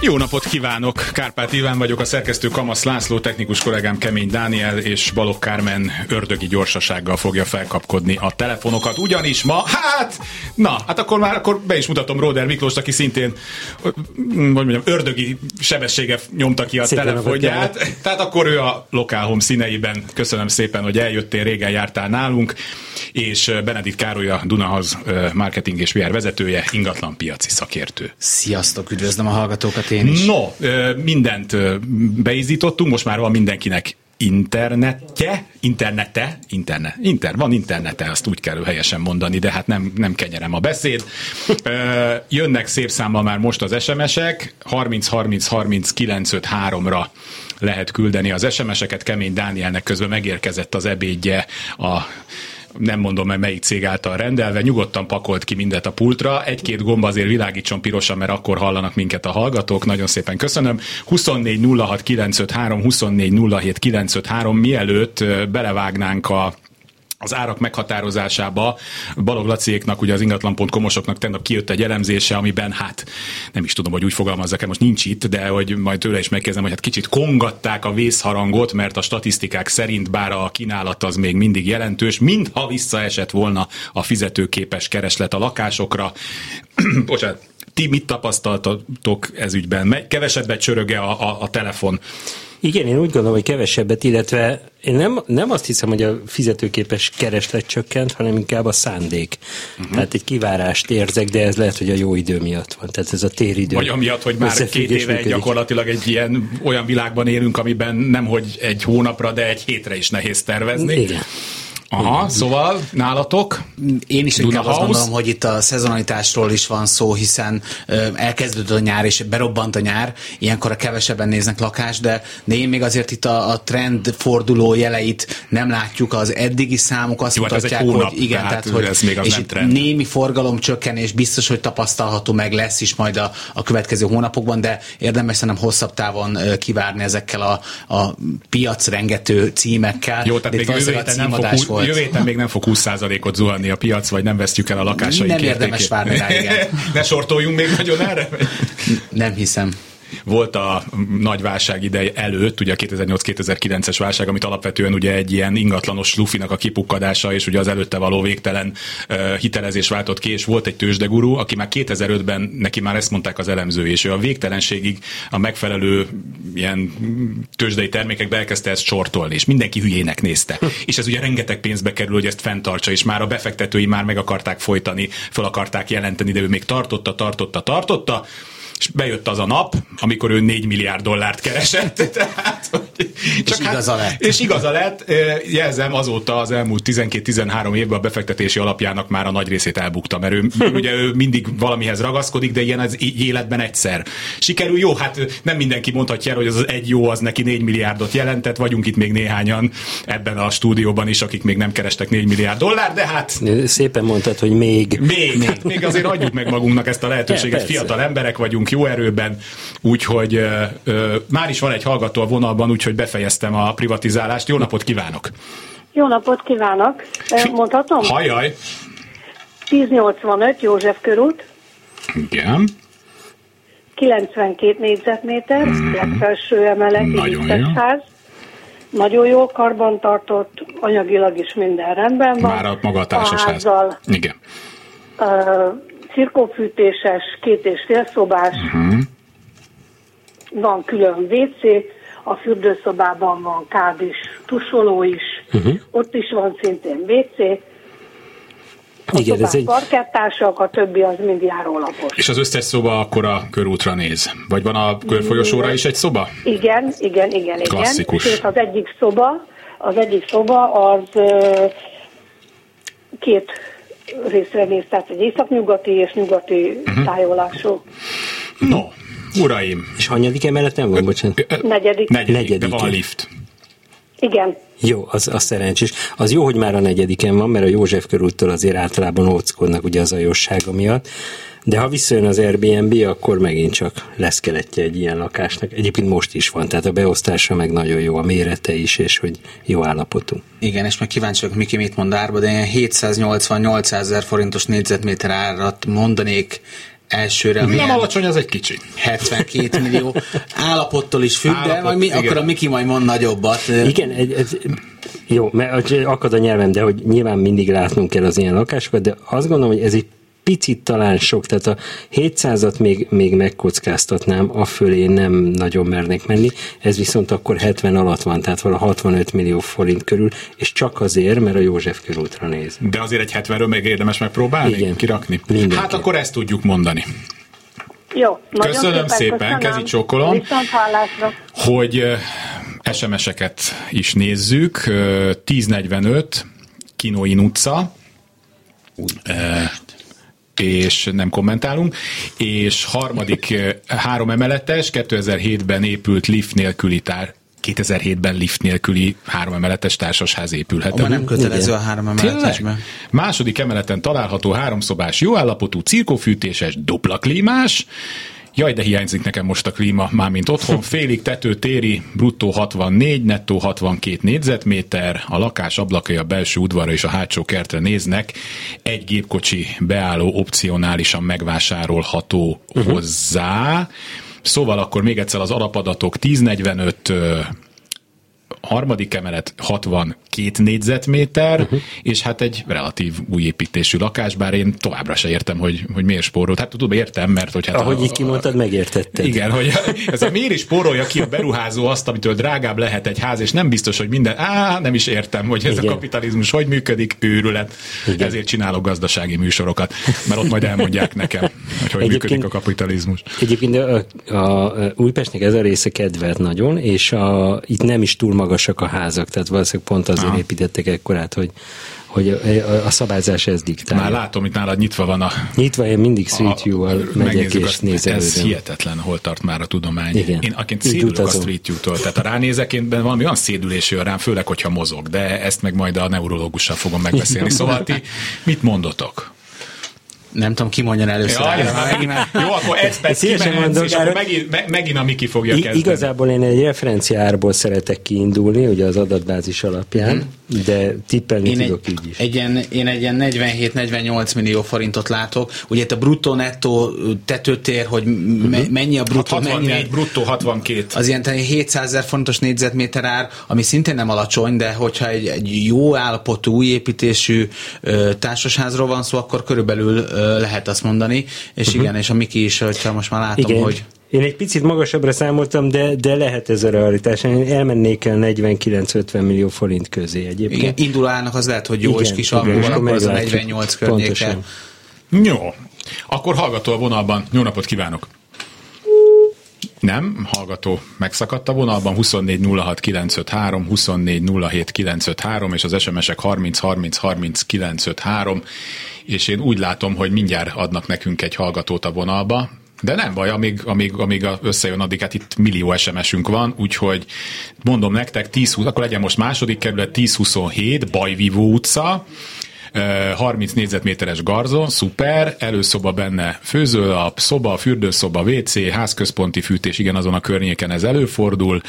Jó napot kívánok! Kárpát Iván vagyok, a szerkesztő Kamasz László, technikus kollégám Kemény Dániel és Balogh Kármen ördögi gyorsasággal fogja felkapkodni a telefonokat. Ugyanis ma, hát, na, hát akkor már akkor be is mutatom Róder Miklós, aki szintén, hogy mondjam, ördögi sebessége nyomta ki a Szépen telefonját. Tehát akkor ő a Local Home színeiben. Köszönöm szépen, hogy eljöttél, régen jártál nálunk, és Benedikt Károly a Dunahaz marketing és VR vezetője, ingatlan piaci szakértő. Sziasztok, üdvözlöm a hallgatókat én is. No, mindent beizítottunk, most már van mindenkinek internetje, internete, internet, inter, van internete, azt úgy kell helyesen mondani, de hát nem, nem kenyerem a beszéd. Jönnek szép számmal már most az SMS-ek, 30 30 30 953 ra lehet küldeni az SMS-eket, Kemény Dánielnek közben megérkezett az ebédje a nem mondom meg melyik cég által rendelve, nyugodtan pakolt ki mindet a pultra. Egy-két gomb azért világítson pirosan, mert akkor hallanak minket a hallgatók. Nagyon szépen köszönöm. 24 06 953, 24 07 953, mielőtt belevágnánk a az árak meghatározásába Balog Laciéknak, ugye az ingatlan.komosoknak tegnap kijött egy elemzése, amiben hát nem is tudom, hogy úgy fogalmazzak-e, most nincs itt, de hogy majd tőle is megkezdem, hogy hát kicsit kongatták a vészharangot, mert a statisztikák szerint bár a kínálat az még mindig jelentős, mintha visszaesett volna a fizetőképes kereslet a lakásokra. Bocsánat, ti mit tapasztaltatok ez ügyben? Kevesebbet csöröge a, a, a telefon? Igen, én úgy gondolom, hogy kevesebbet, illetve én nem, nem azt hiszem, hogy a fizetőképes kereslet csökkent, hanem inkább a szándék. Uh-huh. Tehát egy kivárást érzek, de ez lehet, hogy a jó idő miatt van. Tehát ez a téridő. Vagy amiatt, hogy már két éve működik. gyakorlatilag egy ilyen olyan világban élünk, amiben nem hogy egy hónapra, de egy hétre is nehéz tervezni. Igen. Aha, Igen. szóval nálatok? Én is inkább azt gondolom, hogy itt a szezonalitásról is van szó, hiszen ö, elkezdődött a nyár, és berobbant a nyár, ilyenkor a kevesebben néznek lakást, de, de én még azért itt a, a trend forduló jeleit nem látjuk, az eddigi számok azt Jó, hát mutatják, hónap, hogy igen, tehát, hogy ez még az és nem trend. némi forgalom csökkenés biztos, hogy tapasztalható meg lesz is majd a, a következő hónapokban, de érdemes szerintem hosszabb távon kivárni ezekkel a, a piac rengető címekkel. Jó, tehát még jövő nem fog volt. Jövő héten még nem fog 20%-ot zuhanni a piac, vagy nem vesztjük el a lakásaink Nem érdemes várni rá, igen. ne sortoljunk még nagyon erre? Nem hiszem volt a nagy válság ideje előtt, ugye a 2008-2009-es válság, amit alapvetően ugye egy ilyen ingatlanos lufinak a kipukkadása, és ugye az előtte való végtelen hitelezés váltott ki, és volt egy tőzsdegurú, aki már 2005-ben neki már ezt mondták az elemző, és ő a végtelenségig a megfelelő ilyen tőzsdei termékekbe elkezdte ezt sortolni, és mindenki hülyének nézte. és ez ugye rengeteg pénzbe kerül, hogy ezt fenntartsa, és már a befektetői már meg akarták folytani, fel akarták jelenteni, de ő még tartotta, tartotta, tartotta, és bejött az a nap, amikor ő 4 milliárd dollárt keresett. Tehát, csak és hát, igaza lett. És igaza lett. Jelzem, azóta az elmúlt 12-13 évben a befektetési alapjának már a nagy részét elbukta, mert ő, ugye ő mindig valamihez ragaszkodik, de ilyen az életben egyszer. Sikerül, jó, hát nem mindenki mondhatja el, hogy az egy jó az neki 4 milliárdot jelentett, vagyunk itt még néhányan ebben a stúdióban is, akik még nem kerestek 4 milliárd dollár, de hát... Szépen mondtad, hogy még. Még, még. Hát még azért adjuk meg magunknak ezt a lehetőséget, ja, fiatal emberek vagyunk, vagyunk jó erőben, úgyhogy ö, ö, már is van egy hallgató a vonalban, úgyhogy befejeztem a privatizálást. Jó napot kívánok! Jó napot kívánok! Mondhatom? Hajjaj! 1085 József körút. Igen. 92 négyzetméter, mm. legfelső emelet, ház. Nagyon jó, karbantartott, anyagilag is minden rendben van. Már a maga a társasház. Igen. Uh, cirkófűtéses, két és fél szobás, uh-huh. van külön WC, a fürdőszobában van kád is, tusoló is, uh-huh. ott is van szintén WC, a Igen, ez egy... parkettársak, a többi az mind járólapos. És az összes szoba akkor a körútra néz? Vagy van a körfolyosóra is egy szoba? Igen, igen, igen. Klasszikus. Igen. Sőt, az egyik szoba, az egyik szoba az két részre néz, tehát egy északnyugati és nyugati uh-huh. tájolású. No, uraim. És hanyadik emeleten van, bocsánat? Negyedik. Negyedik, Negyedik. de van lift. Igen. Jó, az, az szerencsés. Az jó, hogy már a negyediken van, mert a József körúttól azért általában óckodnak ugye az ajossága miatt. De ha visszajön az Airbnb, akkor megint csak lesz keletje egy ilyen lakásnak. Egyébként most is van, tehát a beosztása meg nagyon jó, a mérete is, és hogy jó állapotú. Igen, és meg kíváncsi vagyok, Miki mit mond árba, de ilyen 780-800 ezer forintos négyzetméter árat mondanék elsőre. Nem alacsony, az egy kicsi. 72 millió. Állapottól is függ, Állapot, de majd mi, akkor a Miki majd mond nagyobbat. Igen, egy, jó, mert akad a nyelvem, de hogy nyilván mindig látnunk kell az ilyen lakásokat, de azt gondolom, hogy ez egy picit talán sok, tehát a 700-at még, még megkockáztatnám, a fölé nem nagyon mernék menni, ez viszont akkor 70 alatt van, tehát vala 65 millió forint körül, és csak azért, mert a József körútra néz. De azért egy 70-ről még érdemes megpróbálni, Igen, kirakni? Mindenki. Hát akkor ezt tudjuk mondani. Jó, köszönöm szépen, szépen kezi csókolom, hogy SMS-eket is nézzük. 1045 Kinoin utca és nem kommentálunk, és harmadik három emeletes, 2007-ben épült lift nélküli tár, 2007-ben lift nélküli három emeletes társasház épülhet. Oh, nem kötelező a három emeletesben. Második emeleten található háromszobás, jó állapotú, cirkófűtéses, dupla klímás, Jaj, de hiányzik nekem most a klíma, már mint otthon. Félig tető téri, bruttó 64, nettó 62 négyzetméter, a lakás ablakai a belső udvarra és a hátsó kertre néznek. Egy gépkocsi beálló opcionálisan megvásárolható uh-huh. hozzá. Szóval akkor még egyszer az alapadatok 1045 harmadik emelet 62 négyzetméter, uh-huh. és hát egy relatív új építésű lakás, bár én továbbra se értem, hogy, hogy miért spórolt. Hát tudom, értem, mert hogy hát... Ahogy a, így kimondtad, megértetted. Igen, hogy ez a miért is spórolja ki a beruházó azt, amitől drágább lehet egy ház, és nem biztos, hogy minden... Á, nem is értem, hogy ez Igen. a kapitalizmus hogy működik, őrület. Igen. Ezért csinálok gazdasági műsorokat, mert ott majd elmondják nekem, hogy hogy működik a kapitalizmus. Egyébként a, a, a Újpestnek ez a része kedvelt nagyon, és a, itt nem is túl magas magasak a házak, tehát valószínűleg pont azért Aha. építettek ekkorát, hogy hogy a, a szabályzás ez diktál. Már látom, itt nálad nyitva van a... Nyitva, én mindig Street View-val megyek és nézem. Ez hihetetlen, hol tart már a tudomány. Igen. Én aként szédülök a Street View-tól, tehát a ránézek, én valami olyan szédülés jön rám, főleg, hogyha mozog, de ezt meg majd a neurológussal fogom megbeszélni. Szóval ti mit mondotok? Nem tudom, ki mondjon először. Ja, megint, jó, akkor egy perc kimehetsz, és akkor megint, me, megint a Miki fogja kezdeni. Igazából én egy referenciárból szeretek kiindulni, ugye az adatbázis alapján, hmm. de tippelni én tudok egy, így is. Egy ilyen, én egy ilyen 47-48 millió forintot látok. Ugye itt a bruttó-nettó tetőtér, hogy uh-huh. mennyi a bruttó, 64, mennyi, bruttó 62. Az ilyen 700 ezer fontos négyzetméter ár, ami szintén nem alacsony, de hogyha egy, egy jó állapotú, új építésű társasházról van szó, akkor körülbelül lehet azt mondani, és uh-huh. igen, és a Miki is, hogyha most már látom, igen. hogy én egy picit magasabbra számoltam, de, de lehet ez a realitás. Én elmennék el 49-50 millió forint közé egyébként. Igen, indulálnak az lehet, hogy jó igen, és kis alkú van, akkor az a 48 környéke. Jó. Akkor hallgató a vonalban. Jó napot kívánok! Nem, hallgató megszakadt a vonalban, 24 06 953, 24 07 953, és az SMS-ek 30 30 30 953, és én úgy látom, hogy mindjárt adnak nekünk egy hallgatót a vonalba, de nem baj, amíg, amíg, amíg összejön, addig hát itt millió SMS-ünk van, úgyhogy mondom nektek, 10, akkor legyen most második kerület, 1027, Bajvívó utca, 30 négyzetméteres garzon, szuper, előszoba benne főzőlap, szoba, fürdőszoba, WC, házközponti fűtés, igen, azon a környéken ez előfordul,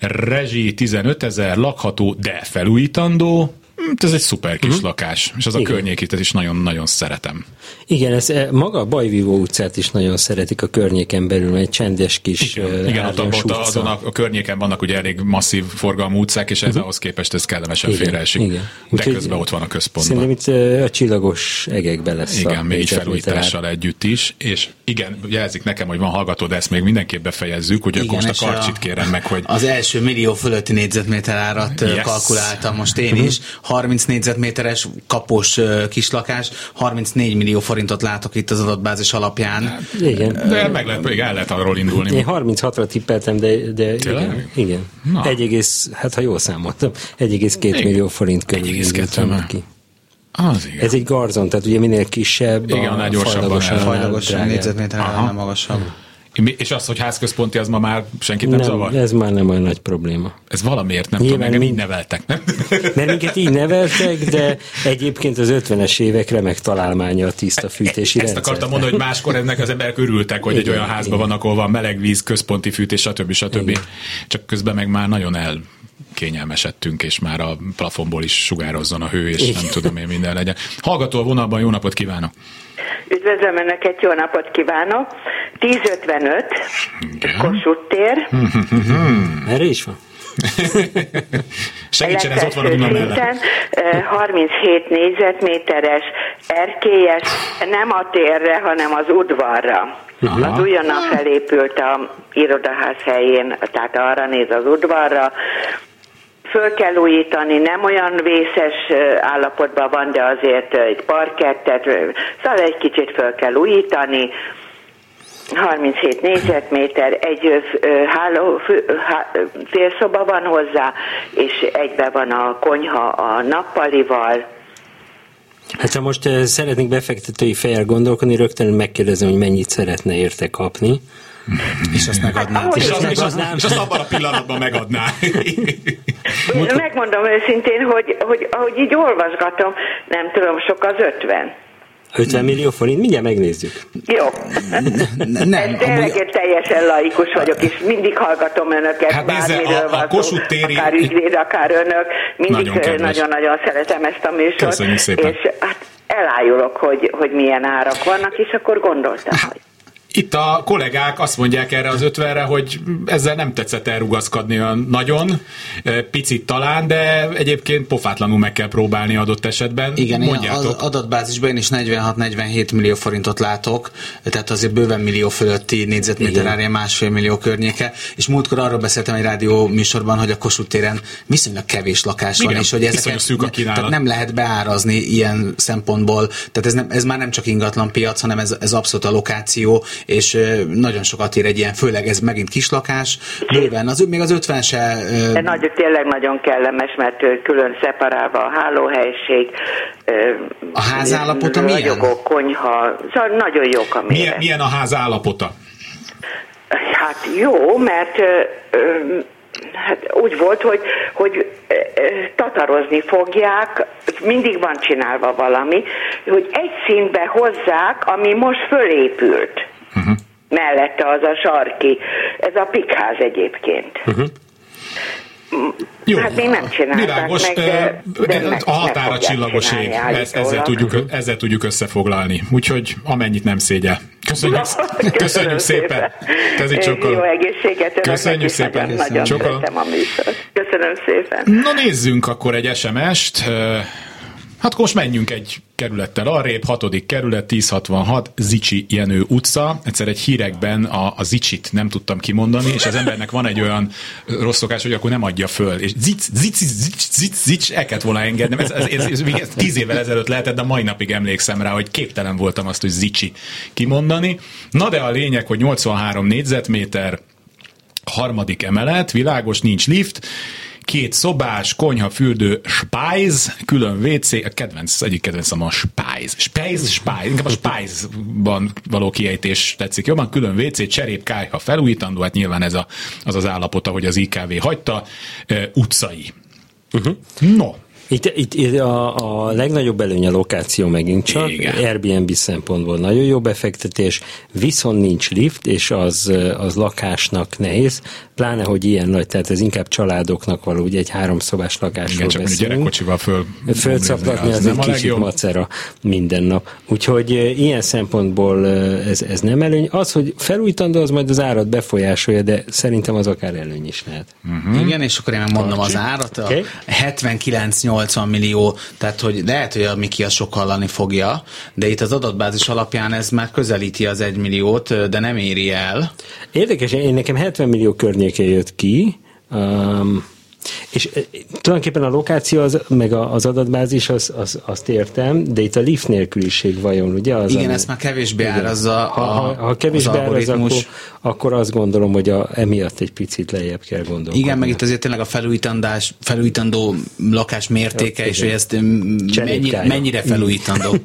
rezsi 15 ezer, lakható, de felújítandó, ez egy szuper kis uh-huh. lakás, és az Igen. a környékét is nagyon-nagyon szeretem. Igen, ez eh, maga a Bajvívó utcát is nagyon szeretik a környéken belül, egy csendes kis Igen, Igen ott, ott azon a, a környéken vannak ugye elég masszív forgalmú utcák, és ez uh-huh. ahhoz képest ez kellemesen Igen. félreesik. Igen. De Úgy közben ott van a központban. Szerintem itt eh, a csillagos egekben lesz. Igen, még így felújítással együtt is, és igen, jelzik nekem, hogy van hallgató, de ezt még mindenképp befejezzük, hogy akkor most a karcsit kérem meg, hogy... Az első millió fölötti négyzetméter árat yes. kalkuláltam most én uh-huh. is. 30 négyzetméteres kapos kislakás, 34 millió forintot látok itt az adatbázis alapján. Igen. De meg lehet, még el lehet arról indulni. Én 36-ra tippeltem, de, de igen. igen. Na. 1, hát ha jól számoltam, 1,2 millió forint körül. 1,2 ki. Az igen. Ez egy garzon, tehát ugye minél kisebb, igen, a, a gyorsabban fajlagosan, fajlagosan négyzetméterrel magasabb. És az, hogy házközponti, az ma már senkit nem, nem zavar? ez már nem olyan nagy probléma. Ez valamiért nem Nyilván tudom, engem mind... így neveltek, nem? Mert minket így neveltek, de egyébként az 50-es évek remek találmánya a tiszta fűtési Ezt rendszer. akartam mondani, hogy máskor ennek az emberek örültek, hogy igen, egy olyan házban van, ahol van meleg víz, központi fűtés, stb. stb. Igen. Csak közben meg már nagyon el kényelmesedtünk, és már a plafonból is sugározzon a hő, és Igen. nem tudom én minden legyen. Hallgató a vonalban, jó napot kívánok! Üdvözlöm Önöket, jó napot kívánok! 1055, Kossuth tér. Erre is van. Segítsen, ez ott van a Duna mellett. 37 négyzetméteres, erkélyes, nem a térre, hanem az udvarra. Aha. Az újonnan felépült a irodaház helyén, tehát arra néz az udvarra, föl kell újítani, nem olyan vészes állapotban van, de azért egy parkettet, szóval egy kicsit föl kell újítani, 37 négyzetméter, egy háló, há, félszoba van hozzá, és egybe van a konyha a nappalival. Hát ha most szeretnék befektetői fejjel gondolkodni, rögtön megkérdezem, hogy mennyit szeretne érte kapni. És azt megadná. Hát, és, azt, és, azt, és azt abban a pillanatban megadná. Megmondom őszintén, hogy, hogy ahogy így olvasgatom, nem tudom, sok az ötven. 50 millió forint? Mindjárt megnézzük. Jó. Nem, tényleg amúgy... teljesen laikus vagyok, és mindig hallgatom önöket, hát bármiről a, a szó, téri... akár ügyvéd, akár önök. Mindig nagyon-nagyon szeretem ezt a műsort. Köszönjük szépen. És hát elájulok, hogy, hogy milyen árak vannak, és akkor gondoltam, hát, hogy itt a kollégák azt mondják erre az ötvenre, hogy ezzel nem tetszett elrugaszkodni olyan nagyon, picit talán, de egyébként pofátlanul meg kell próbálni adott esetben. Igen, Mondjátok. az adatbázisban én is 46-47 millió forintot látok, tehát azért bőven millió fölötti négyzetméter árja, másfél millió környéke, és múltkor arról beszéltem egy rádió műsorban, hogy a Kossuth téren viszonylag kevés lakás Igen, van, és hogy ezeket szűk a tehát nem lehet beárazni ilyen szempontból, tehát ez, nem, ez már nem csak ingatlan piac, hanem ez, ez abszolút a lokáció, és nagyon sokat ér egy ilyen, főleg ez megint kislakás, bőven, az, még az 50 se... De nagy, tényleg nagyon kellemes, mert külön szeparálva a hálóhelység, a ház állapota milyen? Ragyogó konyha, szóval nagyon jó a milyen, milyen a ház állapota? Hát jó, mert hát úgy volt, hogy, hogy tatarozni fogják, mindig van csinálva valami, hogy egy színbe hozzák, ami most fölépült. Uh-huh. Mellette az a sarki. Ez a pikház egyébként. Uh-huh. Jó, hát még nem csinálták világos, meg, de, de meg, a határa csillagos ég. Ez, ezzel, tudjuk, ezzel tudjuk összefoglalni. Úgyhogy amennyit nem szégyel. Köszönjük, köszönjük, köszönjük szépen. szépen. Jó egészséget. Köszönjük szépen. Nagyon, nagyon szeretem a. Köszönöm szépen. Na nézzünk akkor egy SMS-t. Hát most menjünk egy kerülettel arrébb, hatodik kerület, 1066, Zicsi Jenő utca. Egyszer egy hírekben a, a Zicsit nem tudtam kimondani, és az embernek van egy olyan rossz szokás, hogy akkor nem adja föl. És zic, zic, zic, zic, zic, el kellett volna engednem. Ez, ez, ez, ez, ez tíz évvel ezelőtt lehetett, de mai napig emlékszem rá, hogy képtelen voltam azt, hogy Zicsi kimondani. Na de a lényeg, hogy 83 négyzetméter, harmadik emelet, világos, nincs lift, két szobás, konyha, fürdő, spájz, külön WC, a kedvenc, egyik kedvencem a spájz. Spájz, spájz, inkább a spájzban való kiejtés tetszik jobban, külön WC, cserép, kájha felújítandó, hát nyilván ez a, az az állapota, hogy az IKV hagyta, utcai. Uh-huh. No, itt, itt, itt a, a legnagyobb előny a lokáció megint csak, Igen. Airbnb szempontból nagyon jó befektetés, viszont nincs lift, és az, az lakásnak nehéz, pláne, hogy ilyen nagy, tehát ez inkább családoknak való, ugye egy háromszobás lakásról Igen, csak beszélünk. gyerekkocsival föl Fölcaplatni az, az egy kicsit legjobb. macera minden nap. Úgyhogy ilyen szempontból ez, ez nem előny. Az, hogy felújítandó, az majd az árat befolyásolja, de szerintem az akár előny is lehet. Uh-huh. Igen, és akkor én mondom Tartsi. az árat. A okay. 79 80 millió, tehát hogy lehet, hogy a Miki az sok hallani fogja, de itt az adatbázis alapján ez már közelíti az 1 milliót, de nem éri el. Érdekes, én nekem 70 millió környéke jött ki, um, És e, tulajdonképpen a lokáció, az, meg az adatbázis, az, az, azt értem, de itt a lift nélküliség vajon, ugye? Az, Igen, ami, ezt már kevésbé árazza ha, ha, ha kevésbé árazza, akkor, akkor azt gondolom, hogy a, emiatt egy picit lejjebb kell gondolni. Igen, meg itt azért tényleg a felújítandás, felújítandó lakás mértéke, és hogy ezt mennyi, mennyire felújítandó.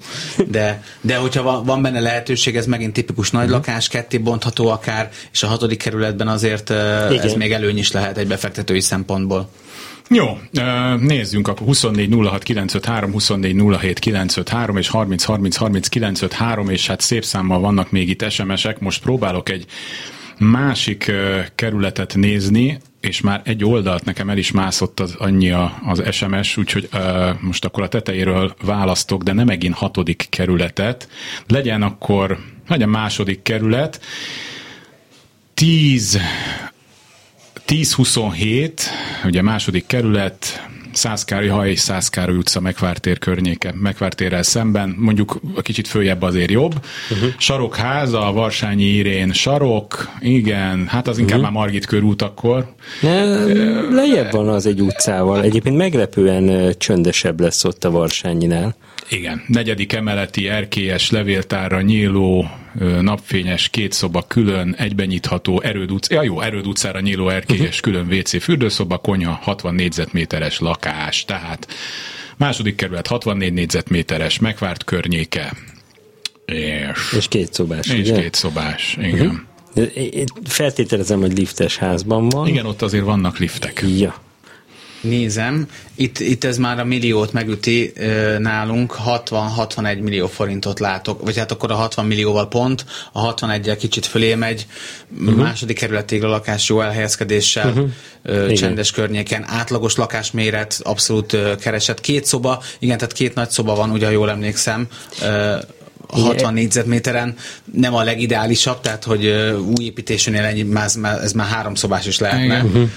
De, de hogyha van, benne lehetőség, ez megint tipikus nagy uh-huh. lakás, ketté bontható akár, és a hatodik kerületben azért Igen. ez még előny is lehet egy befektetői szempontból. Jó, nézzünk akkor 24 06 953, 24 07 953 és 30 30 30 953, és hát szép számmal vannak még itt SMS-ek. Most próbálok egy másik kerületet nézni, és már egy oldalt nekem el is mászott az, annyi a, az SMS, úgyhogy uh, most akkor a tetejéről választok, de nem megint hatodik kerületet. Legyen akkor, legyen második kerület. 10 10-27, ugye második kerület, Szászkári haj és Szászkári utca Megvártér környéke, Megvártérrel szemben, mondjuk a kicsit följebb azért jobb. Uh-huh. Sarokháza, a Varsányi Irén sarok, igen, hát az inkább uh-huh. már Margit körút akkor. Ne, lejjebb van az egy utcával, egyébként meglepően csöndesebb lesz ott a Varsányinál. Igen, negyedik emeleti erkélyes levéltárra nyíló napfényes két szoba külön, egyben nyitható Erőd utc, ja jó, Erőd utcára nyíló erkélyes külön WC fürdőszoba, konyha, 60 négyzetméteres lakás, tehát második kerület 64 négyzetméteres, megvárt környéke. És, és két szobás, És ugye? két szobás, igen. Uh-huh. Feltételezem, hogy liftes házban van. Igen, ott azért vannak liftek. Ja nézem, itt, itt ez már a milliót megüti nálunk, 60-61 millió forintot látok, vagy hát akkor a 60 millióval pont, a 61 el kicsit fölé megy, uh-huh. második kerületig a lakás jó elhelyezkedéssel, uh-huh. csendes környéken, átlagos lakásméret, abszolút keresett. Két szoba, igen, tehát két nagy szoba van, ugye jól emlékszem, 60 négyzetméteren nem a legideálisabb, tehát hogy új építésűnél ennyi, ez már három szobás is lehetne. Uh-huh.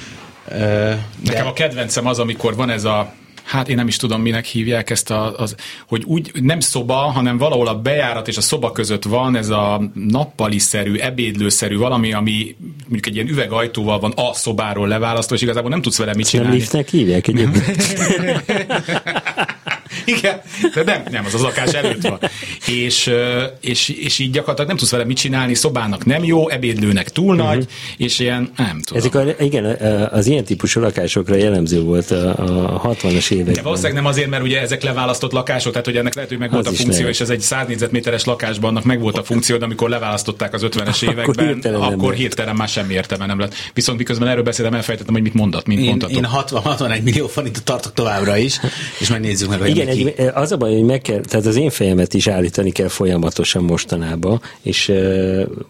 De... Nekem a kedvencem az, amikor van ez a hát én nem is tudom, minek hívják ezt, a, az, hogy úgy nem szoba, hanem valahol a bejárat és a szoba között van ez a nappali-szerű, ebédlőszerű valami, ami mondjuk egy ilyen üvegajtóval van a szobáról leválasztva, és igazából nem tudsz vele mit csinálni. Nem liftnek hívják egyébként. Igen, de nem, nem, az az lakás előtt van. És, és, és így gyakorlatilag nem tudsz vele mit csinálni, szobának nem jó, ebédlőnek túl uh-huh. nagy, és ilyen, nem tudom. Ezek a, igen, az ilyen típusú lakásokra jellemző volt a, a 60-as években. De valószínűleg nem azért, mert ugye ezek leválasztott lakások, tehát hogy ennek lehet, hogy meg volt a funkció, és ez egy 100 négyzetméteres lakásban annak meg volt a funkció, de amikor leválasztották az 50-es években, akkor hirtelen, akkor hirtelen már semmi értelme nem lett. Viszont miközben erről beszéltem, elfelejtettem, hogy mit mondott, mint én, mondhatok. Én 60, 61 millió forintot tartok továbbra is, és majd nézzük meg, hogy Igen, egy, az a baj, hogy meg kell, tehát az én fejemet is állítani kell folyamatosan mostanában, és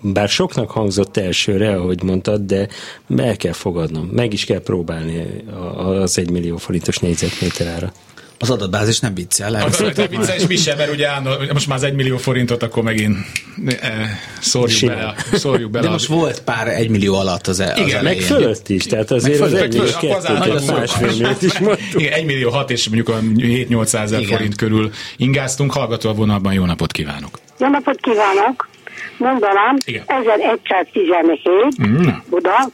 bár soknak hangzott elsőre, ahogy mondtad, de el kell fogadnom, meg is kell próbálni az egy millió forintos négyzetméter ára. Az adatbázis nem viccel. Az adatbázis nem viccel, és mi sem, mert ugye most már az egy millió forintot, akkor megint e, szórjuk bele. Szórjuk bele De most volt pár egy millió alatt az, e- az Igen, meg fölött is, tehát azért az egy millió kettőt, másfél milliót is mondtuk. Igen, egy millió hat és mondjuk a 7-800 ezer forint körül ingáztunk. Hallgató a vonalban, jó napot kívánok! Jó napot kívánok! Mondanám, Igen. 1117 mm. Buda,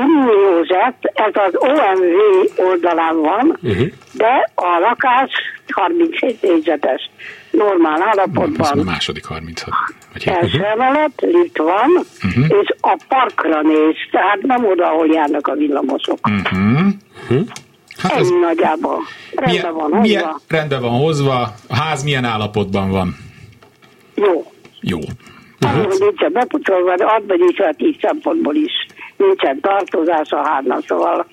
Ünni József, ez az OMV oldalán van, uh-huh. de a lakás 37 négyzetes, normál állapotban. Ez a második 36. Vagy Első uh-huh. emelet, lift van, uh-huh. és a parkra néz, tehát nem oda, ahol járnak a villamosok. Uh-huh. Uh-huh. Hát Ennyi ez... nagyjából. Rendben milyen, van hozva. Milyen, rendben van hozva. A ház milyen állapotban van? Jó. Jó. Hát, nincsen bepucolva, de adban is, hát így szempontból is nincsen tartozás a háznak, szóval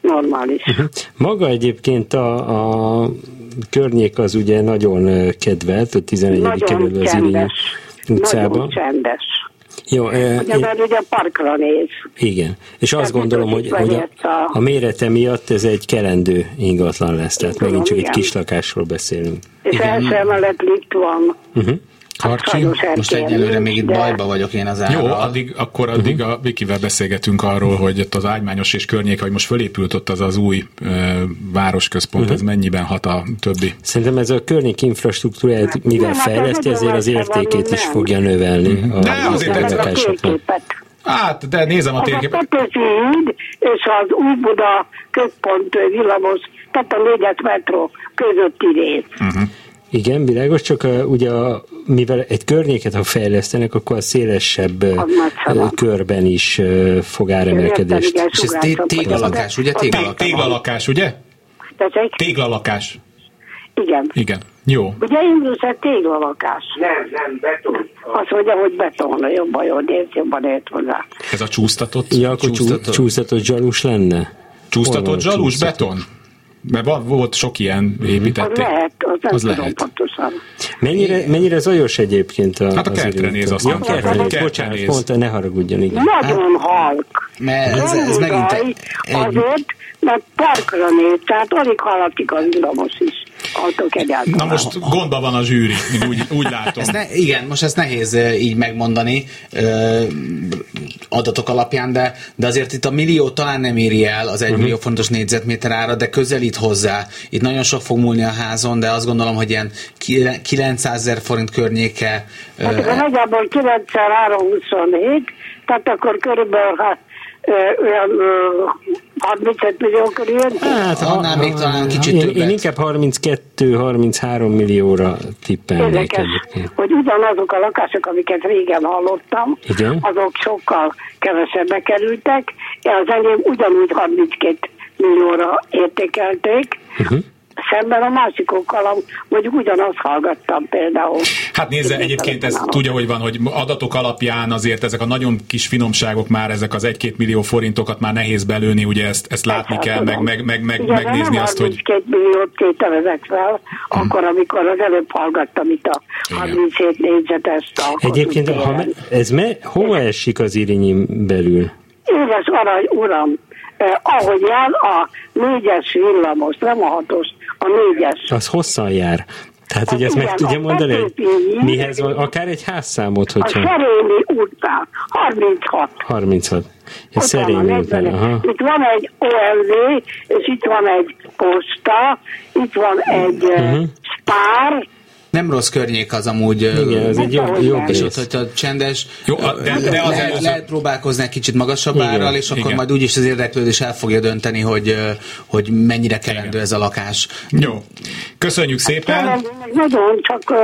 normális. Uh-huh. Maga egyébként a, a környék az ugye nagyon kedvelt, a 11. kerül az Irény utcában. Nagyon csendes. Jó, ugye, e, mert ugye parkra néz. Igen, és azt gondolom, hogy, hogy a, a mérete miatt ez egy kelendő ingatlan lesz, tehát tudom, megint csak igen. egy kis lakásról beszélünk. És első emelet lift van. Uh-huh. Harcsi, most egyelőre még itt de... bajba vagyok én az árral. Jó, addig, akkor addig uh-huh. a Vikivel beszélgetünk arról, hogy ott az ágymányos és környék, hogy most fölépült ott az az új ö, városközpont, uh-huh. ez mennyiben hat a többi? Szerintem ez a környék infrastruktúráját, mivel fejleszti, ezért az értékét is fogja növelni uh-huh. a, de azért lakásoknak. Hát, de nézem a térképet. A Petőfi híd és az Új Buda központ villamos, tehát a négyes metró közötti rész. Uh-huh. Igen, világos, csak a, ugye a, mivel egy környéket, ha fejlesztenek, akkor a szélesebb a körben is fog áremelkedést. És ez téglalakás, ugye? Téglalakás, ugye? Téglalakás. Igen. Igen. Jó. Ugye Induszer téglalakás. Nem, nem, beton. Mondja, hogy beton, jobban jó, ért, jobban ért hozzá. Ez a csúsztatott? Ja, akkor csúsztatott, csúsztatott zsalus lenne? Csúsztatott zsalus beton? Mert van, volt sok ilyen építették. Az lehet, az nem az tudom lehet. pontosan. Mennyire, mennyire zajos egyébként a, Hát a kertre néz, azt ja, kertre néz, bocsánat, néz. pont, ne haragudjon, igen. Nagyon halk. Mert ez, ez megint egy... Azért, mert parkra néz, tehát alig hallatik az villamos is autók egyáltalán. Na most gondba van a zsűri, úgy, úgy látom. Ezt ne, igen, most ezt nehéz így megmondani adatok alapján, de, de azért itt a millió talán nem éri el az egy uh-huh. millió fontos négyzetméter ára, de közelít hozzá. Itt nagyon sok fog múlni a házon, de azt gondolom, hogy ilyen 900 ezer forint környéke. Hát ö, nagyjából 9324, tehát akkor körülbelül hát olyan 35 millió körül. Hát annál még talán kicsit én, többet. Én inkább 32-33 millióra tippelnék hogy ugyanazok a lakások, amiket régen hallottam, Igen? azok sokkal kevesebbe kerültek. Az enyém ugyanúgy 32 millióra értékelték. Uh-huh szemben a másikokkal, mondjuk ugyanazt hallgattam például. Hát nézze, egyébként ez tudja, hogy van, hogy adatok alapján azért ezek a nagyon kis finomságok már, ezek az 1-2 millió forintokat már nehéz belőni, ugye ezt, ezt látni hát, kell, meg, meg, meg, meg Igen, megnézni azt, hogy... 2 milliót tételezek fel, hmm. akkor, amikor az előbb hallgattam itt a 37 négyzetes Egyébként, ha, ez me, hova esik az irinyi belül? Éves arany, uram, eh, ahogyan a négyes villamos, nem a hatos, a négyes. Az hosszan jár. Tehát, hogy ezt meg tudja mondani, hogy mihez van, akár egy házszámot, hogyha... A Szerémi után, 36. 36. Ez Szerémi után, aha. Itt van egy OMV, és itt van egy posta, itt van egy uh-huh. spár, nem rossz környék az amúgy. Igen, ez egy jó, jó És ott, hogyha csendes, jó, de, de az lehet, lehet próbálkozni egy kicsit magasabb Igen. árral, és akkor Igen. majd úgyis az érdeklődés el fogja dönteni, hogy, hogy mennyire kelendő ez a lakás. Jó. Köszönjük szépen. Nagyon, csak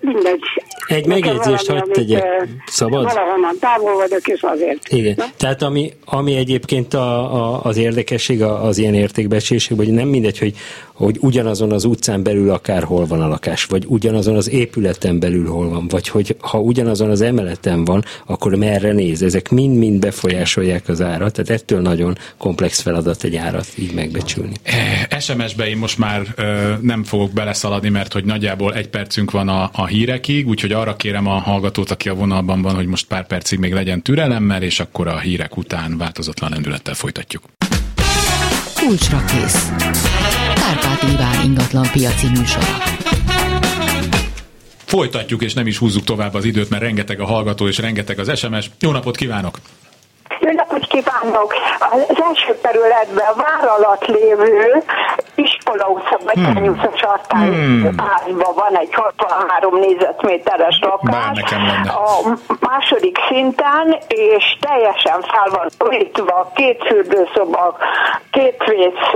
mindegy. Egy megjegyzést hagyd tegyek. Szabad? Valahonnan távol vagyok, és azért. Igen. Na? Tehát ami, ami egyébként a, a, az érdekesség az ilyen értékbecsések, hogy nem mindegy, hogy, hogy ugyanazon az utcán belül akárhol van a lakás, vagy ugyanazon az épületen belül hol van, vagy hogy ha ugyanazon az emeleten van, akkor merre néz. Ezek mind-mind befolyásolják az árat, tehát ettől nagyon komplex feladat egy árat így megbecsülni. Eh, SMS-be én most már ö, nem fogok beleszaladni, mert hogy nagyjából egy percünk van a, a hírekig, úgyhogy arra kérem a hallgatót, aki a vonalban van, hogy most pár percig még legyen türelemmel, és akkor a hírek után változatlan lendülettel folytatjuk. Kulcsra kész. Kárpát Iván ingatlan piaci műsora. Folytatjuk, és nem is húzzuk tovább az időt, mert rengeteg a hallgató és rengeteg az SMS. Jó napot kívánok! Jó napot kívánok! Az első területben a vár alatt lévő iskola utca, vagy hmm. utca sartány hmm. van egy 63 négyzetméteres lakás. A második szinten, és teljesen fel van újítva, két fürdőszoba, két WC,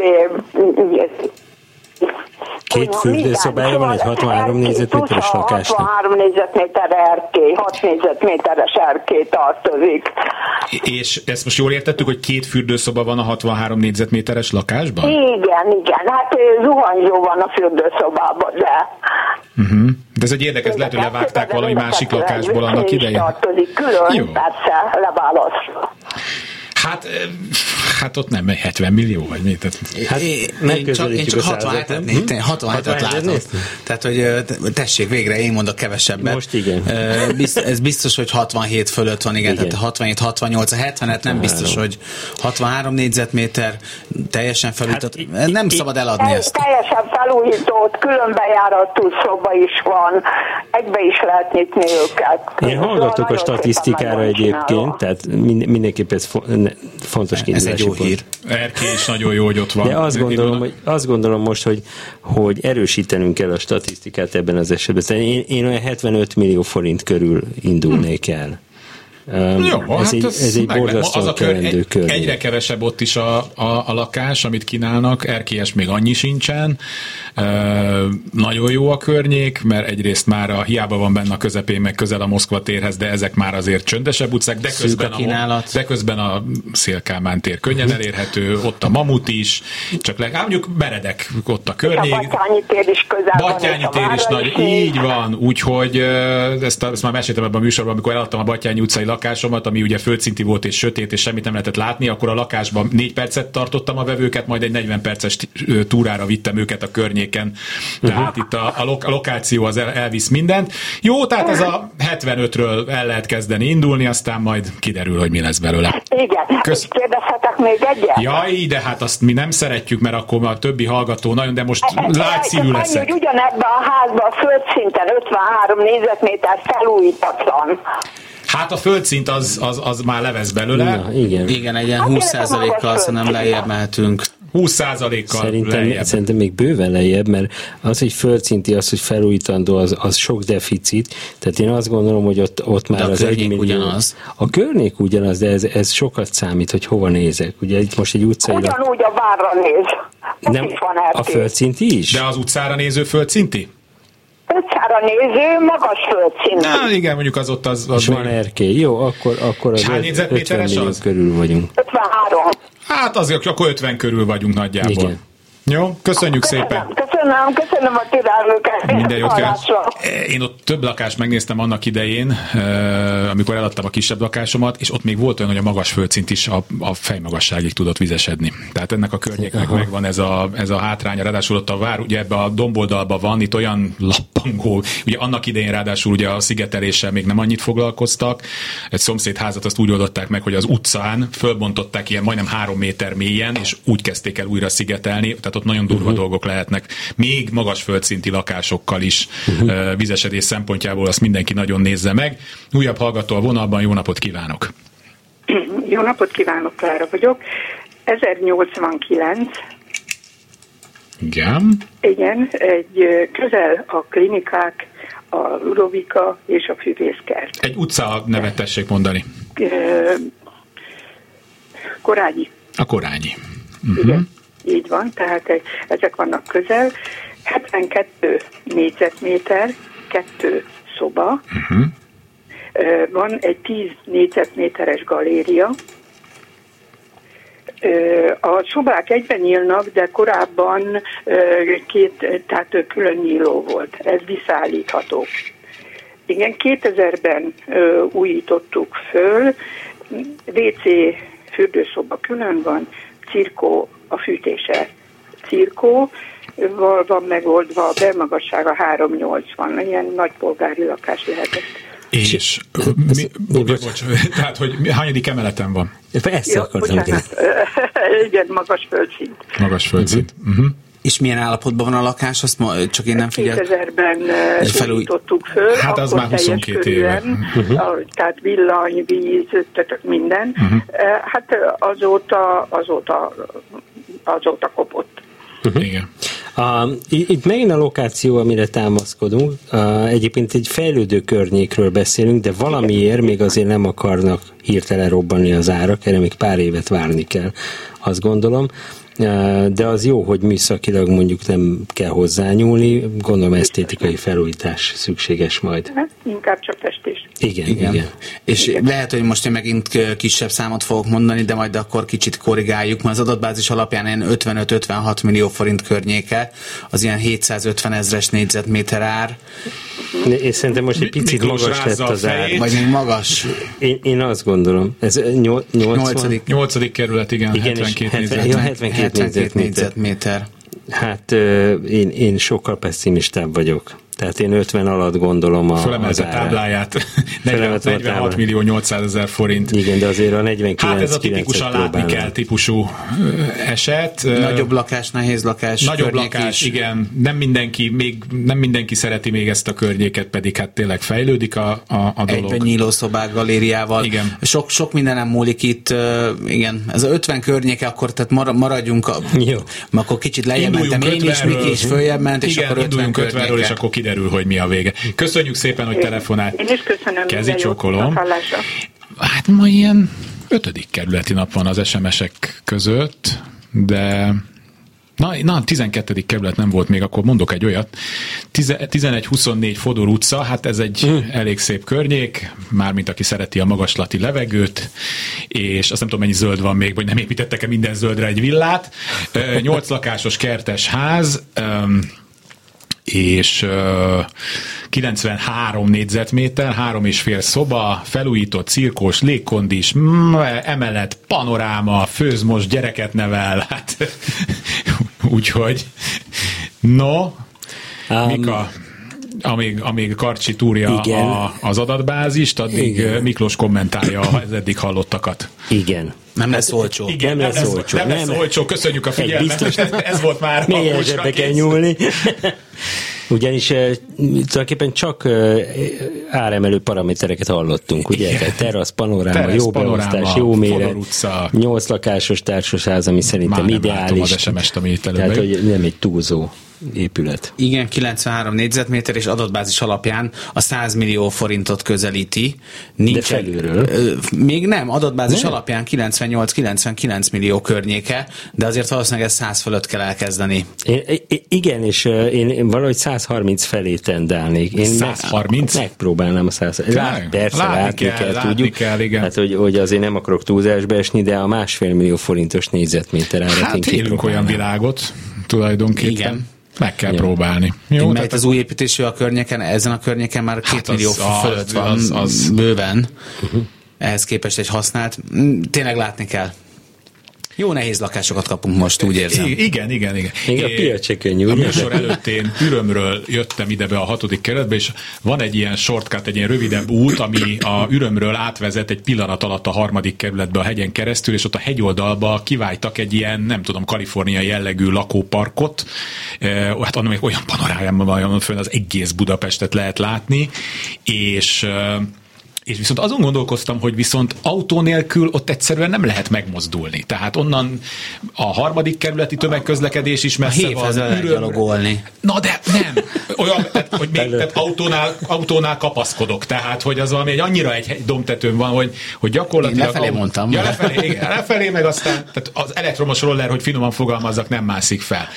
Két fürdőszobája van egy 63 négyzetméteres lakásnak? 63 négyzetméter erkély, 6 négyzetméteres erkély tartozik. És ezt most jól értettük, hogy két fürdőszoba van a 63 négyzetméteres lakásban? Igen, igen. Hát zuhanyzó van a fürdőszobában, de... Uh-huh. De ez egy érdekes, lehet, hogy levágták valami másik lakásból annak idején. tartozik külön, Jó. persze, leválasztva. Hát, hát ott nem 70 millió, vagy mi? Tehát... Hát, én, csak, én csak 67-et 67 látom. Tehát, hogy tessék, végre én mondok kevesebbet. Most igen. Ez biztos, hogy 67 fölött van, igen, igen. tehát 67-68, a 70-et nem biztos, hogy 63 négyzetméter teljesen felújított. Hát, nem szabad eladni ezt. Teljesen felújított, különbejáratú szoba is van, egybe is lehet nyitni őket. Én hallgatok a statisztikára egyébként, tehát mindenképp ez fontos Ez egy jó hír. Erkély is nagyon jó, hogy ott van. De azt gondolom, hogy, azt gondolom most, hogy, hogy erősítenünk kell a statisztikát ebben az esetben. Én, én olyan 75 millió forint körül indulnék el. Jó, ez, hát egy, ez, egy borzasztó az a kör, egy, kör. Egyre kevesebb ott is a, a, a lakás, amit kínálnak, erkélyes még annyi sincsen. E, nagyon jó a környék, mert egyrészt már a hiába van benne a közepén, meg közel a Moszkva térhez, de ezek már azért csöndesebb utcák, de közben, a, a, de közben a Szélkámán tér könnyen mhm. elérhető, ott a Mamut is, csak le, mondjuk meredek ott a környék. A Batyányi tér is közel Batyányi tér is nagy, így van, úgyhogy ezt, ezt már meséltem ebben a műsorban, amikor eladtam a Batyányi utcai lakásomat, ami ugye földszinti volt és sötét, és semmit nem lehetett látni, akkor a lakásban négy percet tartottam a vevőket, majd egy 40 perces túrára vittem őket a környéken. Tehát itt a, a, lo- a lokáció az el, elvisz mindent. Jó, tehát ez a 75-ről el lehet kezdeni indulni, aztán majd kiderül, hogy mi lesz belőle. Igen, Kösz... kérdezhetek még egyet? Jaj, de hát azt mi nem szeretjük, mert akkor a többi hallgató nagyon, de most lágy szívű leszek. Annyi, hogy ugyanebben a házban a földszinten 53 négyzetméter felújítatlan. Hát a földszint az, az, az már levesz belőle. Na, igen. Igen, egy ilyen 20%-kal hát szerintem lejjebb mehetünk. 20%-kal szerintem, lejjebb. Szerintem még bőven lejjebb, mert az, hogy földszinti, az, hogy felújítandó, az, az sok deficit. Tehát én azt gondolom, hogy ott, ott már az egy millió... ugyanaz. A környék ugyanaz, de ez, ez sokat számít, hogy hova nézek. Ugye itt most egy utcai... Ugyanúgy a várra néz. Nem, a földszinti is? De az utcára néző földszinti? Utcára néző, magas földszint. Na igen, mondjuk az ott az... az van erkély. Jó, akkor, akkor az 50 millió az? körül vagyunk. 53. Hát azért akkor 50 körül vagyunk nagyjából. Igen. Jó, köszönjük köszönöm, szépen. Köszönöm, köszönöm a türelmüket. Minden jót Én ott több lakást megnéztem annak idején, eh, amikor eladtam a kisebb lakásomat, és ott még volt olyan, hogy a magas földszint is a, a fejmagasságig tudott vizesedni. Tehát ennek a környéknek Aha. megvan ez a, ez a hátránya. Ráadásul ott a vár, ugye ebbe a domboldalban van, itt olyan lappangó, ugye annak idején ráadásul ugye a szigeteléssel még nem annyit foglalkoztak. Egy szomszédházat azt úgy oldották meg, hogy az utcán fölbontották ilyen majdnem három méter mélyen, és úgy kezdték el újra szigetelni. Tehát tehát ott nagyon durva uh-huh. dolgok lehetnek. Még magas földszinti lakásokkal is uh-huh. vizesedés szempontjából azt mindenki nagyon nézze meg. Újabb hallgató a vonalban, jó napot kívánok! Jó napot kívánok, Klára vagyok. 1089. Igen. Igen, egy közel a klinikák, a Ludovika és a Füvészkert. Egy utca nevet tessék mondani. Korányi. A Korányi. Uh-huh. Igen. Így van, tehát ezek vannak közel. 72 négyzetméter, kettő szoba, uh-huh. van egy 10 négyzetméteres galéria, a szobák egyben nyílnak, de korábban két, tehát külön nyíló volt. Ez visszaállítható. Igen, 2000-ben újítottuk föl, WC fürdőszoba külön van, cirkó a fűtése cirkó, van megoldva, a belmagassága 380, ilyen nagy polgári lakás lehetett. És, mi, mi, bocs, tehát, hogy hányadik emeleten van? Ezt Jó, akartam Igen, magas földszint. Magas földszint. Uh-huh. Uh-huh. És milyen állapotban van a lakás? Azt ma, csak én nem figyeltem. 2000-ben felújítottuk föl. Hát az már 22 éve. Uh-huh. Tehát villany, víz, tehát minden. Uh-huh. Hát azóta, azóta azóta kopott. Uh-huh. Igen. A, itt megint a lokáció, amire támaszkodunk. A, egyébként egy fejlődő környékről beszélünk, de valamiért még azért nem akarnak hirtelen robbanni az árak, erre még pár évet várni kell, azt gondolom de az jó, hogy műszakilag mondjuk nem kell hozzányúlni, gondolom esztétikai felújítás szükséges majd. Hát, inkább csak festés. Igen, igen. igen. És igen. lehet, hogy most én megint kisebb számot fogok mondani, de majd akkor kicsit korrigáljuk, mert az adatbázis alapján ilyen 55-56 millió forint környéke, az ilyen 750 ezres négyzetméter ár. És szerintem most egy picit Miklós magas lett az ár. Vagy még magas. Én, én azt gondolom. Ez 8. 8. kerület, igen, igen 72 négyzetméter. Ja, 72 72 négyzetméter. Hát én, én sokkal pessimistább vagyok. Tehát én 50 alatt gondolom a, Fölemelte a tábláját. 40, 46 millió 800 ezer forint. Igen, de azért a 49 Hát ez a tipikusan látni kell típusú eset. Nagyobb lakás, nehéz lakás. Nagyobb lakás, is. igen. Nem mindenki, még, nem mindenki szereti még ezt a környéket, pedig hát tényleg fejlődik a, a, a dolog. Egyben nyíló szobák, galériával. Igen. Sok, sok mindenem múlik itt. Igen, ez a 50 környéke, akkor tehát maradjunk, a, Jó. akkor kicsit lejjebb mentem én is, Miki is följebb ment, és akkor 50 környéke. és akkor kiderül, hogy mi a vége. Köszönjük szépen, hogy telefonált. Én is köszönöm. Kezi csókolom. Hát ma ilyen ötödik kerületi nap van az SMS-ek között, de Na, na, 12. kerület nem volt még, akkor mondok egy olyat. 11-24 Fodor utca, hát ez egy mm. elég szép környék, mármint aki szereti a magaslati levegőt, és azt nem tudom, mennyi zöld van még, vagy nem építettek-e minden zöldre egy villát. 8 lakásos kertes ház, és 93 négyzetméter, három és fél szoba, felújított cirkos, légkondis, emelet, panoráma, főz most gyereket nevel, hát úgyhogy no, um, Mika, amíg, amíg Karcsi túrja igen. A, az adatbázist, addig igen. Miklós kommentálja az eddig hallottakat. Igen. Nem lesz hát, olcsó. Igen, nem, nem lesz olcsó. Nem, nem lesz olcsó, köszönjük a figyelmet. Biztos, Ez volt már a kell nyúlni. Ugyanis uh, tulajdonképpen csak áremelő paramétereket hallottunk, ugye? Igen. Terasz, panoráma, Terasz, jó beosztás, jó méret, nyolc lakásos társasház, ami szerintem Már ideális. az SMS-t, ami itt Tehát, hogy nem egy túlzó épület. Igen, 93 négyzetméter, és adatbázis alapján a 100 millió forintot közelíti. Nincs De felülről? Még nem, adatbázis nem. alapján 98-99 millió környéke, de azért valószínűleg ez 100 fölött kell elkezdeni. Én, igen, és én, valahogy 130 felé tendálnék. Én 130? Meg, megpróbálnám a 100 Lát, Persze, látni, látni kell, kell látni tudjuk. Kell, igen. Hát, hogy, hogy azért nem akarok túlzásba esni, de a másfél millió forintos négyzetméter árat hát élünk olyan világot, tulajdonképpen. Igen. Meg kell ja. próbálni. Jó, Mert tehát az új építésű a környéken, ezen a környéken már két hát millió az, fölött az, van az, az, bőven. Uh-huh. Ehhez képest egy használt. Tényleg látni kell. Jó nehéz lakásokat kapunk most, úgy érzem. Igen, igen, igen. Még a piac se könnyű. A műsor előtt én Ürömről jöttem ide be a hatodik keretbe, és van egy ilyen shortcut, egy ilyen rövidebb út, ami a Ürömről átvezet egy pillanat alatt a harmadik kerületbe a hegyen keresztül, és ott a hegyoldalba kiváltak egy ilyen, nem tudom, kaliforniai jellegű lakóparkot. Hát annak még olyan panorájában van föl, az egész Budapestet lehet látni, és és viszont azon gondolkoztam, hogy viszont autó nélkül ott egyszerűen nem lehet megmozdulni. Tehát onnan a harmadik kerületi tömegközlekedés is messze a van. lehet gyalogolni. Na de nem. Olyan, tehát, hogy még tehát autónál, autónál kapaszkodok. Tehát, hogy az valami egy annyira egy domtetőn van, hogy, hogy gyakorlatilag... Én lefelé a, mondtam. Ja, lefelé, igen, lefelé meg aztán tehát az elektromos roller, hogy finoman fogalmazzak, nem mászik fel.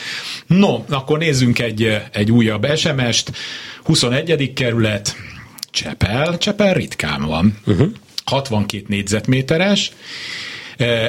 No, akkor nézzünk egy, egy újabb SMS-t. 21. kerület, Csepel. Csepel ritkán van. Uh-huh. 62 négyzetméteres,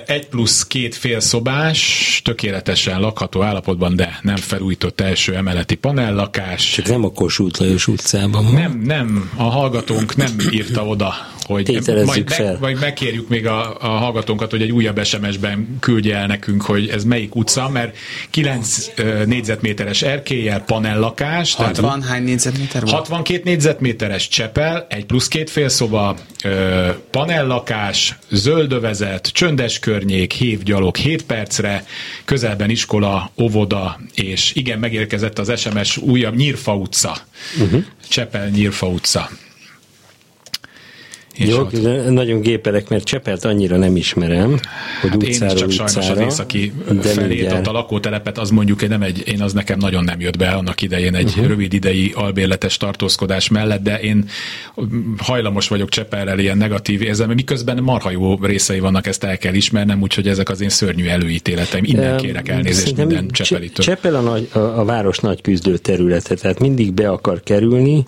egy plusz két félszobás, tökéletesen lakható állapotban, de nem felújított első emeleti panellakás. Csak nem a Kossuth Lajos utcában. Nem, nem, a hallgatónk nem írta oda hogy majd, fel. Meg, majd megkérjük még a, a hallgatónkat, hogy egy újabb SMS-ben küldje el nekünk, hogy ez melyik utca, mert 9 uh, négyzetméteres erkélyel, panellakás. 60 tehát, hány négyzetméter van? 62 négyzetméteres Csepel, egy plusz két félszoba, uh, panellakás, zöldövezet, csöndes környék, hévgyalog 7 percre, közelben iskola, óvoda, és igen, megérkezett az SMS újabb Nyírfa utca. Uh-huh. Csepel Nyírfa utca. Jó, ott... nagyon gépelek, mert Csepelt annyira nem ismerem, hogy hát utcára, én csak utcára, sajnos az északi felé, ott a lakótelepet, az mondjuk nem egy, én az nekem nagyon nem jött be annak idején egy uh-huh. rövid idei albérletes tartózkodás mellett, de én hajlamos vagyok Csepelrel ilyen negatív érzelme, miközben marha jó részei vannak, ezt el kell ismernem, úgyhogy ezek az én szörnyű előítéleteim. Innen kérek elnézést minden Csepelitől. Csepel a, nagy, a, a város nagy küzdő területe, tehát mindig be akar kerülni,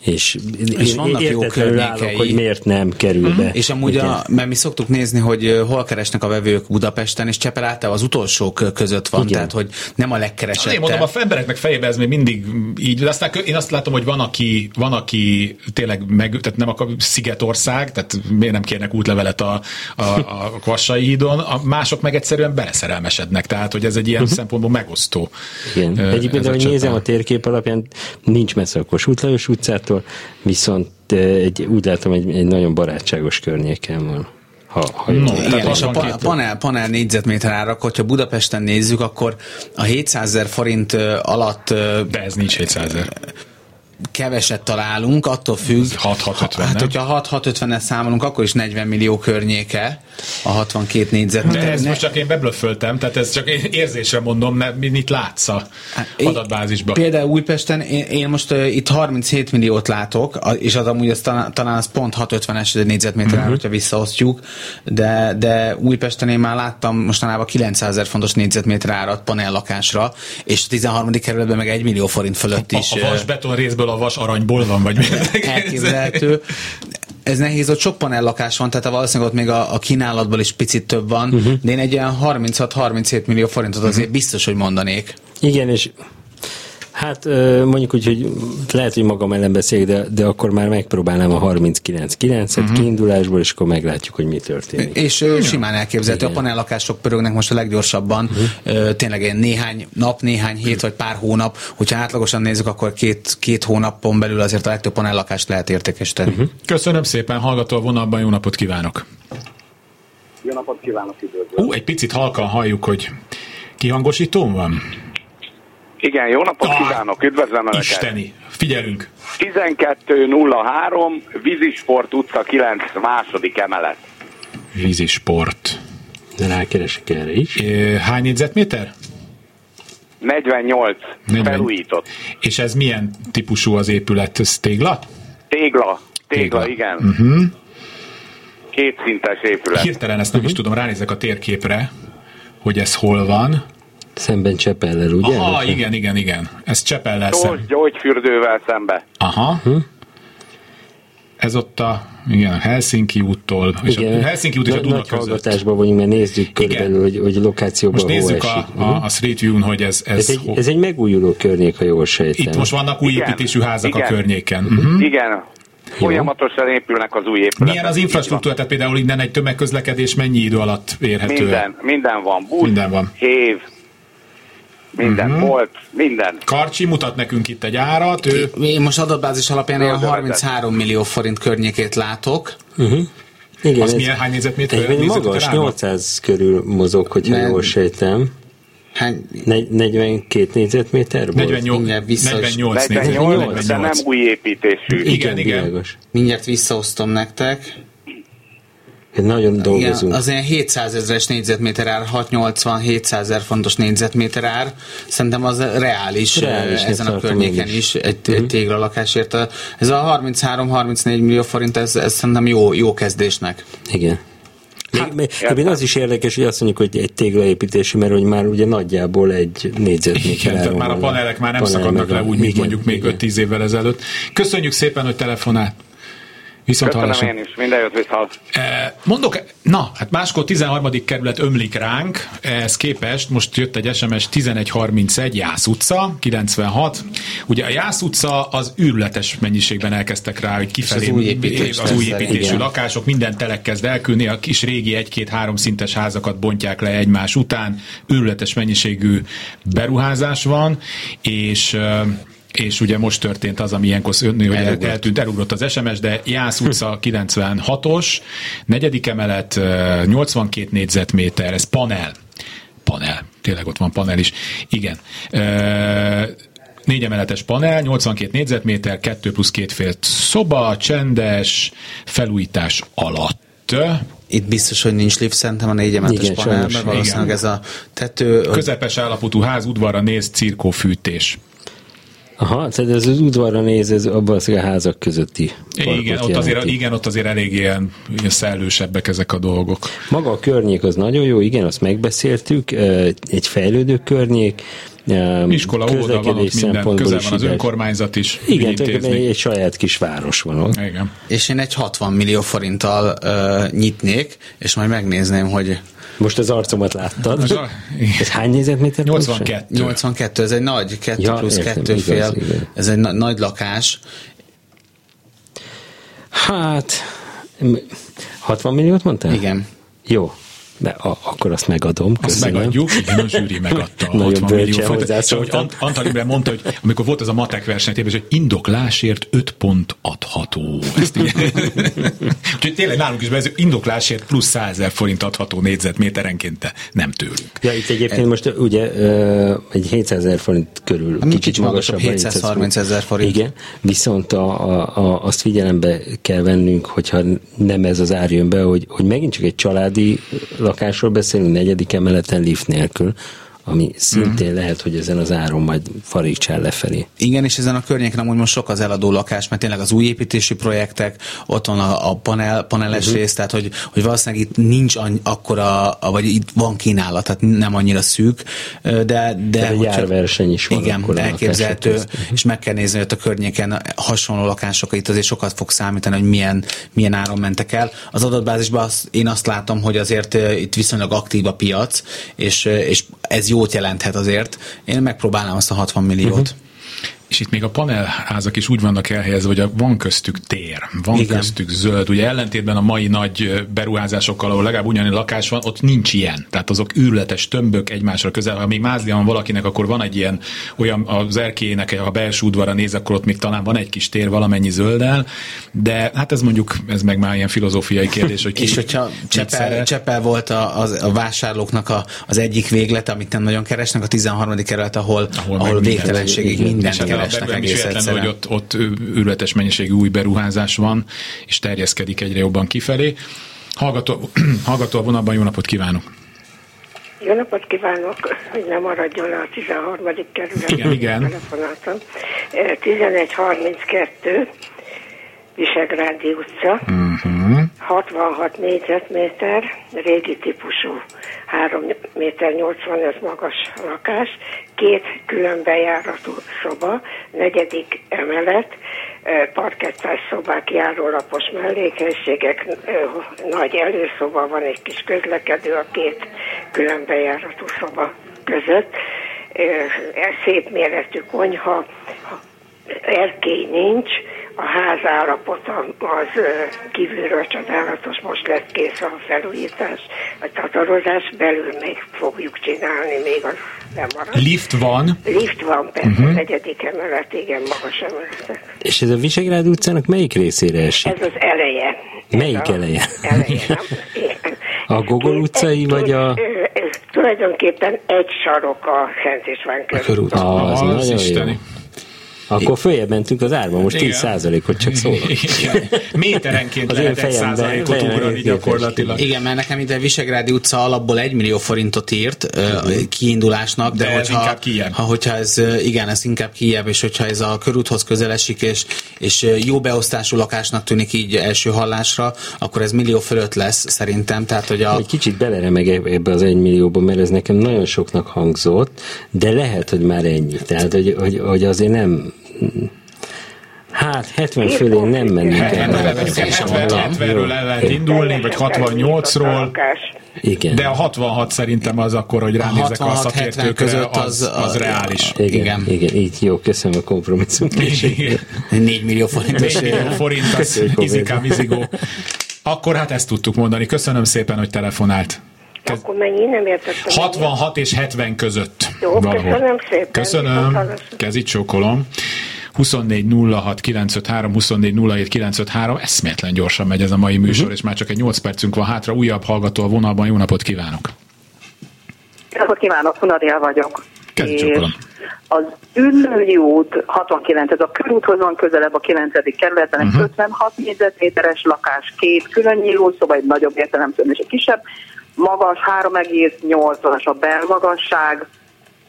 és, és vannak jó környékei. hogy miért nem kerül be. És amúgy, a, mert mi szoktuk nézni, hogy hol keresnek a vevők Budapesten, és Csepel általában az utolsók között van, Igen. tehát hogy nem a legkeresettebb. Én mondom, a embereknek fejében ez még mindig így, de aztán én azt látom, hogy van, aki, van, aki tényleg meg, tehát nem akar Szigetország, tehát miért nem kérnek útlevelet a, a, a Kvassai hídon, a mások meg egyszerűen beleszerelmesednek, tehát hogy ez egy ilyen uh-huh. szempontból megosztó. Igen. Egyébként, ahogy nézem a térkép alapján, nincs messze a Kossuth Lajos utcától, viszont egy, úgy látom, egy, egy nagyon barátságos környéken van. Ha, ha no, igen, és a panel, panel négyzetméter árak, hogyha Budapesten nézzük, akkor a 700 ezer forint alatt... De ez nincs 700 ezer. Keveset találunk, attól függ. 6-650, Hát, hogyha 6-650-et számolunk, akkor is 40 millió környéke a 62 négyzetméter. De ezt most csak én beblöfföltem, tehát ez csak érzésre mondom, mert mit látsz a hát, adatbázisban? Például Újpesten én, én most uh, itt 37 milliót látok, és az amúgy az talán, talán az pont 650-es négyzetméter, uh-huh. hogyha visszaosztjuk, de, de Újpesten én már láttam mostanában 900 ezer fontos négyzetméter árat panellakásra, és a 13. kerületben meg 1 millió forint fölött is. A, a vas beton részből a vas aranyból van, vagy mi? Elképzelhető ez nehéz, ott sok panellakás van, tehát valószínűleg ott még a, a kínálatból is picit több van, uh-huh. de én egy ilyen 36-37 millió forintot azért uh-huh. biztos, hogy mondanék. Igen, és Hát mondjuk úgy, hogy lehet, hogy magam ellen beszél, de, de akkor már megpróbálnám a 39-9-et uh-huh. kiindulásból, és akkor meglátjuk, hogy mi történik. És uh, simán elképzelhető, a panellakások pörögnek most a leggyorsabban, uh-huh. tényleg ilyen néhány nap, néhány hét uh-huh. vagy pár hónap, hogyha átlagosan nézzük, akkor két, két hónapon belül azért a legtöbb panellakást lehet értékesíteni. Uh-huh. Köszönöm szépen, hallgató a vonalban, jó napot kívánok! Jó napot kívánok, üdvözlök! Ú, egy picit halkan halljuk, hogy kihangosítón van? Igen, jó napot ah, kívánok, üdvözlöm Önöket! Isteni, figyelünk! 12.03, Vízisport utca 9, második emelet. Vízisport. De rákeresek erre is. Hány négyzetméter? 48, 40. felújított. És ez milyen típusú az épület? Ez tégla? Tégla, tégla, tégla. igen. Uh-huh. Két szintes épület. Hirtelen ezt nem uh-huh. is tudom, ránézek a térképre, hogy ez hol van. Szemben Csepellel, ugye? Aha, igen, igen, igen. Ez Csepellel szemben. Gyógyfürdővel szembe. Aha. Hm? Ez ott a, igen, a Helsinki úttól, és igen. a Helsinki út és a Duna Nagy hallgatásban vagyunk, mert nézzük körülbelül, hogy, hogy lokációban Most nézzük a, a, a Street View-n, hogy ez... Ez, ez, egy, ez egy megújuló környék, ha jól sejtem. Itt most vannak új igen. építésű házak igen. a környéken. Uh-huh. Igen, Folyamatosan épülnek az új épületek. Milyen az infrastruktúra? Tehát például innen egy tömegközlekedés mennyi idő alatt érhető? Minden, minden van. Busz, minden van. hév, minden uh-huh. volt, minden. Karcsi mutat nekünk itt egy árat. Ő... Én most adatbázis alapján ilyen 33 millió forint környékét látok. Uh-huh. Igen, az ez milyen hány négyzetméter? Egy magas, 800 körül mozog, hogyha Men... jól sejtem. Hány... 42 négyzetméter volt? 48, 48, 48, 48, de nem új építésű. Igen, igen. igen. Mindjárt visszaosztom nektek. Nagyon dolgozunk. Igen, az ilyen 700 ezeres négyzetméter ár, 680 700 ezer fontos négyzetméter ár, szerintem az reális, reális ezen a környéken is, egy, uh-huh. egy téglalakásért. Ez a 33-34 millió forint, ez, ez szerintem jó, jó kezdésnek. Igen. Hát, még, még az is érdekes, hogy azt mondjuk, hogy egy téglaépítési, mert hogy már ugye nagyjából egy négyzetméter. Igen, tehát már a panelek már nem panel szakadnak le úgy, mint igen, mondjuk még 5-10 évvel ezelőtt. Köszönjük szépen, hogy telefonált. Viszont Köszönöm hallásra. én is, minden jót viszont. Eh, mondok, na, hát máskor 13. kerület ömlik ránk, ehhez képest most jött egy SMS 1131 Jász utca, 96. Ugye a Jász utca az űrletes mennyiségben elkezdtek rá, hogy kifelé az új, építés az új építésű igen. lakások, minden telek kezd elkülni, a kis régi egy-két-három szintes házakat bontják le egymás után, űrletes mennyiségű beruházás van, és és ugye most történt az, ami ilyenkor hogy Elugrott. eltűnt, elugrott az SMS, de Jász utca 96-os, negyedik emelet, 82 négyzetméter, ez panel. Panel, tényleg ott van panel is. Igen. Négy emeletes panel, 82 négyzetméter, 2 plusz két fél szoba, csendes, felújítás alatt. Itt biztos, hogy nincs lift, szerintem a négy emeletes panelben, valószínűleg ez a tető... Közepes állapotú ház, udvarra néz, cirkófűtés. Aha, tehát ez az udvarra néz, ez abban a házak közötti igen ott, azért, igen, ott azért elég ilyen, ilyen szellősebbek ezek a dolgok. Maga a környék az nagyon jó, igen, azt megbeszéltük, egy fejlődő környék, Iskola, óvoda van ott minden, közel van az önkormányzat is. Igen, egy, egy saját kis város van ott. Igen. És én egy 60 millió forinttal uh, nyitnék, és majd megnézném, hogy most az arcomat láttad. Most a... Ez hány négyzetméter? 82. 82, ez egy nagy, 2 ja, plusz 2 fél. Igaz, ez egy na- nagy lakás. Hát, 60 milliót mondtál? Igen. Jó. De a, akkor azt megadom. Azt megadjuk, igen, a zsűri megadta a 60 millió forintot. Szóval, hogy Antal Imre mondta, hogy amikor volt ez a matek verseny, hogy indoklásért 5 pont adható. Ezt Úgyhogy tényleg nálunk is ez indoklásért plusz 100 ezer forint adható négyzetméterenként, de nem tőlünk. Ja, itt egyébként most ugye egy 700 ezer forint körül a kicsit, kicsit magasabb. 730 ezer forint. Igen, viszont a, a, a, azt figyelembe kell vennünk, hogyha nem ez az ár jön be, hogy, hogy megint csak egy családi lakásról beszélünk, negyedik emeleten lift nélkül, ami szintén mm. lehet, hogy ezen az áron majd farítsál lefelé. Igen, és ezen a környéken amúgy most sok az eladó lakás, mert tényleg az új építési projektek, ott van a, a panel, paneles uh-huh. rész, tehát hogy, hogy valószínűleg itt nincs annyi, akkora, vagy itt van kínálat, tehát nem annyira szűk, de... De, de hogy járverseny is van. Igen, elképzelhető, és meg kell nézni, hogy a környéken hasonló lakások, itt azért sokat fog számítani, hogy milyen, milyen áron mentek el. Az adatbázisban az, én azt látom, hogy azért itt viszonylag aktív a piac, és, és ez jó jót jelenthet azért. Én megpróbálnám azt a 60 milliót. Uh-huh és itt még a panelházak is úgy vannak elhelyezve, hogy van köztük tér, van Igen. köztük zöld. Ugye ellentétben a mai nagy beruházásokkal, ahol legalább ugyanilyen lakás van, ott nincs ilyen. Tehát azok űrletes tömbök egymásra közel. Ha még mázlia van valakinek, akkor van egy ilyen, olyan az erkélyének, ha belső udvara néz, akkor ott még talán van egy kis tér valamennyi zölddel, de hát ez mondjuk, ez meg már ilyen filozófiai kérdés, hogy ki És hogyha Csepel, Csepel volt a, a, a vásárlóknak a, az egyik véglete, amit nem nagyon keresnek, a 13. kerület, ahol, ahol, ahol végtelenségig minden keresnek egész egyszerűen. hogy ott, ott őrületes mennyiségű új beruházás van, és terjeszkedik egyre jobban kifelé. Hallgató, hallgató a vonalban, jó napot kívánok! Jó napot kívánok, hogy nem maradjon le a 13. kerület. Igen, igen. 1132 Visegrádi utca, uh-huh. 66 négyzetméter, régi típusú 3 méter 85 magas lakás, két külön bejáratú szoba, negyedik emelet, parkettás szobák, járólapos mellékhelyiségek, nagy előszoba van, egy kis közlekedő a két külön bejáratú szoba között, szép méretű konyha, erkély nincs, a ház állapota az kívülről csodálatos, most lett kész a felújítás, a tatarozás, belül még fogjuk csinálni, még az nem marad. Lift van? Lift van, persze, uh-huh. negyedik emelet, igen, magas emelet. És ez a Visegrád utcának melyik részére esik? Ez az eleje. Melyik ez eleje? eleje nem, a Gogol utcai, egy, vagy a... Ez tulajdonképpen egy sarok a Szent István körút. Ah, az, az isteni. Jó. Akkor följebb mentünk az árba, most 10 százalékot csak szólok. Méterenként az lehet egy százalékot ugrani gyakorlatilag. Igen, mert nekem ide Visegrádi utca alapból 1 millió forintot írt uh, kiindulásnak, de, de hogyha, inkább. Ha, hogyha ez, igen, ez inkább kijebb, és hogyha ez a körúthoz közelesik, és, és jó beosztású lakásnak tűnik így első hallásra, akkor ez millió fölött lesz szerintem. Tehát, hogy a... Egy kicsit beleremeg ebbe az 1 millióba, mert ez nekem nagyon soknak hangzott, de lehet, hogy már ennyi. Tehát, hogy, hogy, hogy azért nem Hát 70 fölé nem mennék el. 70-ről el lehet indulni, vagy 68-ról. Igen. De a 66 szerintem az akkor, hogy ránézek a szakértőkre, között az, az, az reális. Igen, igen, igen, így jó, köszönöm a kompromisszum. 4 millió forint. 4 millió forint, az izikám, izigó. Akkor hát ezt tudtuk mondani. Köszönöm szépen, hogy telefonált. Kez... Akkor mennyi? Nem értettem. 66 és 70 között. Jó, valahol. köszönöm szépen. Köszönöm. Kezit csókolom. 24 06 953, 24 07 953, eszméletlen gyorsan megy ez a mai műsor, uh-huh. és már csak egy 8 percünk van hátra, újabb hallgató a vonalban, jó napot kívánok! Jó napot kívánok, Hunadia vagyok. és az Üllői út 69, ez a körúthoz van közelebb a 9. kerületen, uh-huh. 56 négyzetméteres lakás, két külön nyíló szoba, egy nagyobb értelemszerűen és egy kisebb, magas 3,8-as a belmagasság,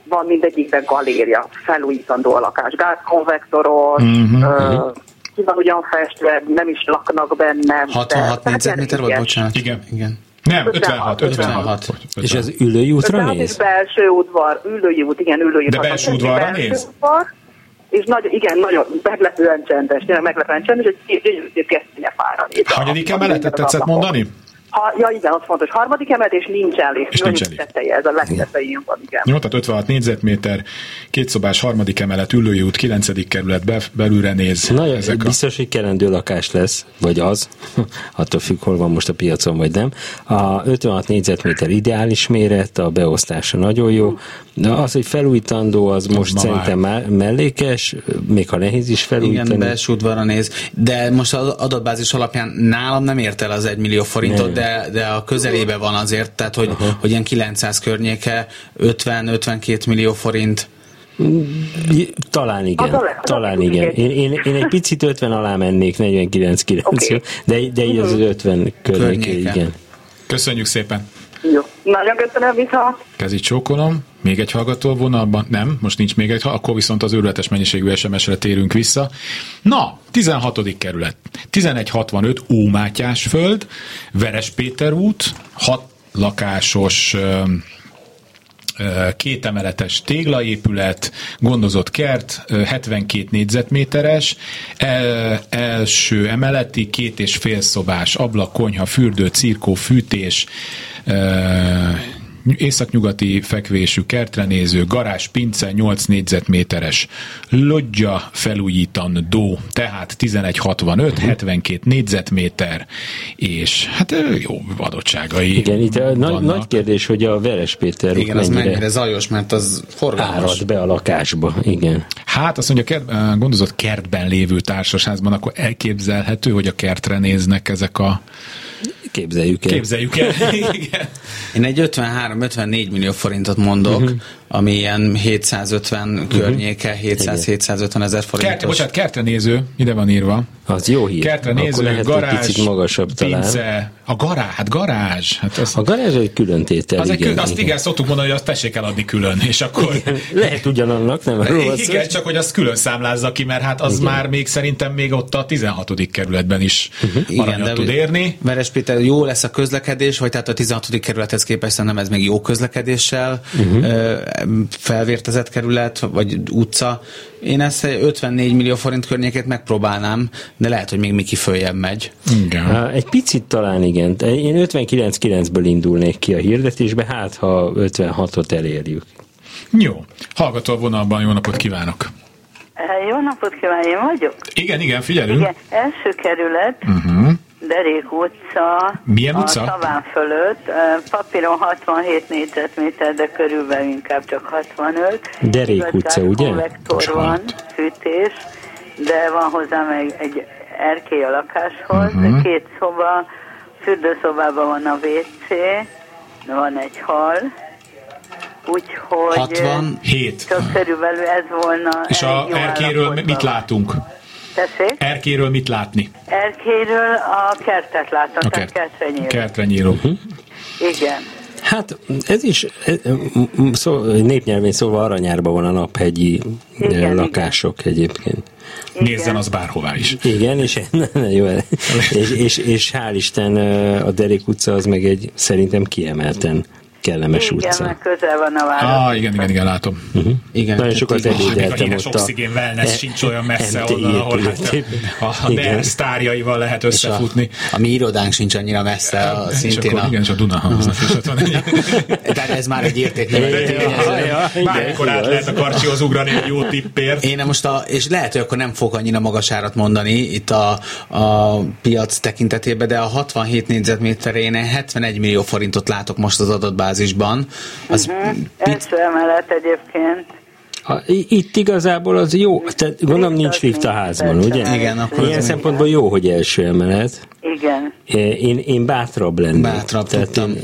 van mindegyikben galéria, felújítandó a lakás, gázkonvektoros, uh-huh. ki van ugyan festve, nem is laknak benne. 66 négyzetméter volt, bocsánat. Igen. Igen. Nem, 56, 56. 56. És az ülői útra néz? Belső udvar, ülői út, igen, ülői út. De belső udvarra néz? Udvar, és nagy, igen, nagyon meglepően csendes, tényleg meglepően csendes, hogy gyönyörű gesztenye fára néz. Hanyadik emeletet tetszett mondani? Ha, ja, igen, az fontos. Harmadik emelet, és nincsen lift. És nincsen lift. Tetteje, ez a legtetején van, igen. Jó, tehát 56 négyzetméter, kétszobás, harmadik emelet, ülői út, kilencedik kerület, be, belülre néz. Na, ezek biztos, a... hogy kerendő lakás lesz, vagy az, attól függ, hol van most a piacon, vagy nem. A 56 négyzetméter ideális méret, a beosztása nagyon jó, de az, hogy felújítandó, az az most szerintem már mellékes, még ha nehéz is felújítani. Igen, belső udvarra néz, de most az adatbázis alapján nálam nem ért el az 1 millió forintot, de, de a közelébe van azért, tehát hogy, uh-huh. hogy ilyen 900 környéke, 50-52 millió forint. Talán igen. Az talán igen. Én, én, én egy picit 50 alá mennék, 49-9, okay. de, de így az 50 környéke, igen. Köszönjük szépen! Jó. Nagyon köszönöm, vissza. Kezit csókolom. Még egy hallgató vonalban? Nem, most nincs még egy, akkor viszont az őrületes mennyiségű SMS-re térünk vissza. Na, 16. kerület. 1165 Ómátyás föld, Veres út, 6 lakásos kétemeletes téglaépület, gondozott kert, 72 négyzetméteres, el, első emeleti, két és fél szobás ablak, konyha, fürdő, cirkó, fűtés, északnyugati fekvésű kertre néző garázs, pince, 8 négyzetméteres loggia felújítandó, tehát 1165, uh-huh. 72 négyzetméter, és hát jó adottságai Igen, itt a nagy, nagy kérdés, hogy a Veres Péter Igen, az mennyire zajos, mert az forgalmas. Árad be a lakásba, igen. Hát azt mondja, kert, gondozott kertben lévő társasházban, akkor elképzelhető, hogy a kertre néznek ezek a Képzeljük el. Képzeljük el, igen. Én egy 53-54 millió forintot mondok, uh-huh ami ilyen 750 uh-huh. környéke, 700-750 ezer forintos. Kert, bocsánat, kertre néző, ide van írva. Az jó hír. Kertre néző, lehet garázs, picit magasabb talán. A garázs, hát garázs. Hát az, a garázs egy külön tétel, az igen, egy, Azt igen, szoktuk mondani, hogy azt tessék eladni külön, és akkor... Igen, lehet ugyanannak, nem? Igen, igen csak hogy azt külön számlázza ki, mert hát az igen. már még szerintem még ott a 16. kerületben is uh-huh. igen, de tud érni. Veres Péter, jó lesz a közlekedés, vagy tehát a 16. kerülethez képest nem ez még jó közlekedéssel uh-huh felvértezett kerület, vagy utca. Én ezt 54 millió forint környékét megpróbálnám, de lehet, hogy még Miki följebb megy. Igen. Egy picit talán igen. Én 59-9-ből indulnék ki a hirdetésbe, hát ha 56-ot elérjük. Jó. Hallgató a vonalban, jó napot kívánok! Jó napot kívánok, én vagyok? Igen, igen, figyelünk. Igen, első kerület, uh-huh. Derék utca. Milyen utca? A Szaván fölött. Papíron 67 négyzetméter, de körülbelül inkább csak 65. Derék utca, ugye? Konvektor van, fűtés, de van hozzá meg egy erkély a lakáshoz, uh-huh. két szoba, fürdőszobában van a WC, van egy hal, úgyhogy 67. csak körülbelül ez volna. És a erkéről mit látunk? Tessék? Erkéről mit látni? Erkéről a kertet látom, a kert, kertre nyíló. Kertre nyíló. Uh-huh. Igen. Hát ez is szó, népnyelvén szóval aranyárban van a naphegyi igen, lakások igen. egyébként. Igen. Nézzen az bárhová is. Igen, és, jó, és, és, és hál' Isten a Derék utca az meg egy szerintem kiemelten kellemes igen, utca. Igen, közel van a város. Ah, igen, igen, igen, látom. Uh-huh. Igen, Nagyon sokat ebédeltem ott a... Oxigén wellness e- sincs olyan messze onnan, ahol hát a, a sztárjaival lehet összefutni. A, a mi irodánk sincs annyira messze, a, szintén akkor, a... Igen, és a Dunahamza is ott van. Tehát ez már egy érték. Bármikor át lehet a karcsihoz ugrani egy jó tippért. Én most a, és lehet, hogy akkor nem fog annyira magas árat mondani itt a, a piac tekintetében, de a 67 négyzetméterén 71 millió forintot látok most az adatbár bázisban. Az uh-huh. Első emelet egyébként. Ha, itt igazából az jó, tehát gondolom nincs lift a házban, ugye? Igen, akkor Ilyen szempontból jó, hogy első emelet. Igen. Én, én bátrabb lennék. Bátrabb tehát én,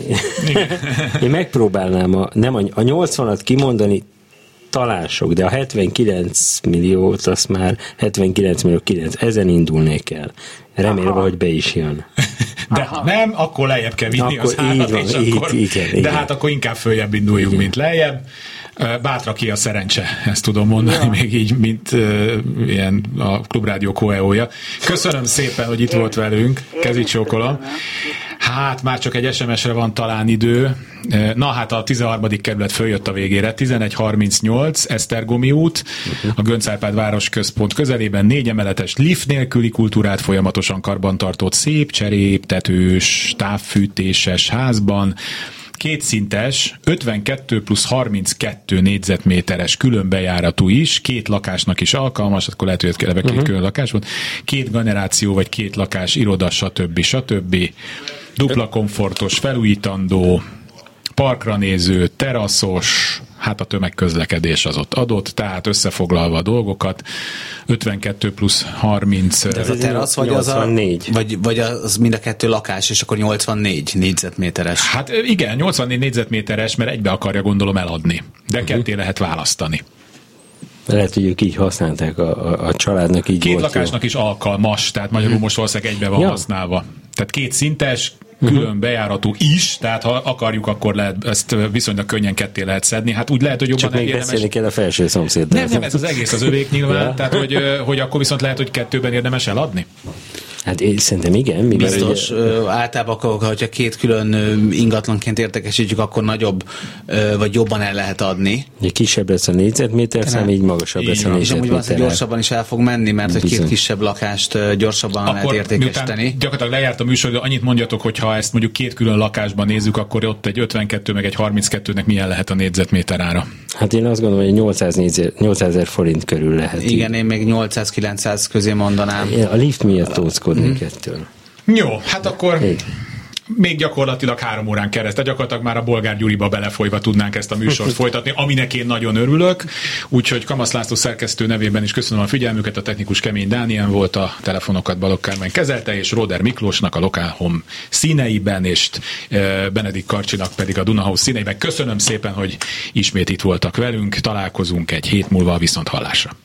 én megpróbálnám a, nem a, a 80-at kimondani, talán sok, de a 79 milliót, azt már 79 millió 9, ezen indulnék el. Remélve, Aha. hogy be is jön. De Aha. ha nem, akkor lejjebb kell vinni akkor az árat, van, és így, akkor, igen, igen. de hát akkor inkább följebb induljunk, igen. mint lejjebb. Bátra ki a szerencse, ezt tudom mondani, ja. még így, mint uh, ilyen a Klubrádió Koeója. Köszönöm szépen, hogy itt Én. volt velünk, kezit csókolom. Hát már csak egy SMS-re van talán idő. Na hát a 13. kerület följött a végére. 1138 Esztergomi út, a Göncárpád város központ közelében négy emeletes lift nélküli kultúrát folyamatosan karbantartott szép, cserép, tetős, távfűtéses házban kétszintes, 52 plusz 32 négyzetméteres különbejáratú is, két lakásnak is alkalmas, akkor lehet, hogy eleve két uh-huh. külön lakás volt, két generáció vagy két lakás, iroda, stb. stb. Dupla komfortos, felújítandó, parkra néző, teraszos, hát a tömegközlekedés az ott adott, tehát összefoglalva a dolgokat, 52 plusz 30. De ez a terasz, vagy 84. az a, vagy, vagy az mind a kettő lakás, és akkor 84 négyzetméteres. Hát igen, 84 négyzetméteres, mert egybe akarja gondolom eladni, de uh-huh. ketté lehet választani. Lehet, hogy ők így használták, a, a, a családnak így Két volt lakásnak jó. is alkalmas, tehát magyarul most valószínűleg egybe van ja. használva. Tehát két szintes, külön uh-huh. bejáratú is, tehát ha akarjuk, akkor lehet, ezt viszonylag könnyen ketté lehet szedni. Hát úgy lehet, hogy jobban Csak még érdemes... beszélni kell a felső szomszéddal. Nem, nem, ez az egész az övék nyilván, tehát hogy, hogy akkor viszont lehet, hogy kettőben érdemes eladni. Hát én szerintem igen. Biztos. Ugye... Általában, hogyha két külön ingatlanként értekesítjük, akkor nagyobb vagy jobban el lehet adni. Ugye kisebb lesz a négyzetméter szám, így magasabb így lesz a négyzetméter. És amúgy gyorsabban is el fog menni, mert hogy két kisebb lakást gyorsabban akkor lehet értékesíteni. Gyakorlatilag lejárt a műsor, de annyit mondjatok, hogy ha ezt mondjuk két külön lakásban nézzük, akkor ott egy 52 meg egy 32-nek milyen lehet a négyzetméter ára? Hát én azt gondolom, hogy 800, négyzet, 800 ezer forint körül lehet. Igen, én még 800-900 közé mondanám. A lift miatt tózkodnék mm. ettől. Jó, hát akkor... Hey még gyakorlatilag három órán keresztül, gyakorlatilag már a Bolgár Gyuriba belefolyva tudnánk ezt a műsort folytatni, aminek én nagyon örülök. Úgyhogy Kamasz László szerkesztő nevében is köszönöm a figyelmüket, a technikus Kemény Dániel volt, a telefonokat Balogh Kármen kezelte, és Roder Miklósnak a Lokál Home színeiben, és e, Benedik Karcsinak pedig a Dunahouse színeiben. Köszönöm szépen, hogy ismét itt voltak velünk, találkozunk egy hét múlva viszont hallásra.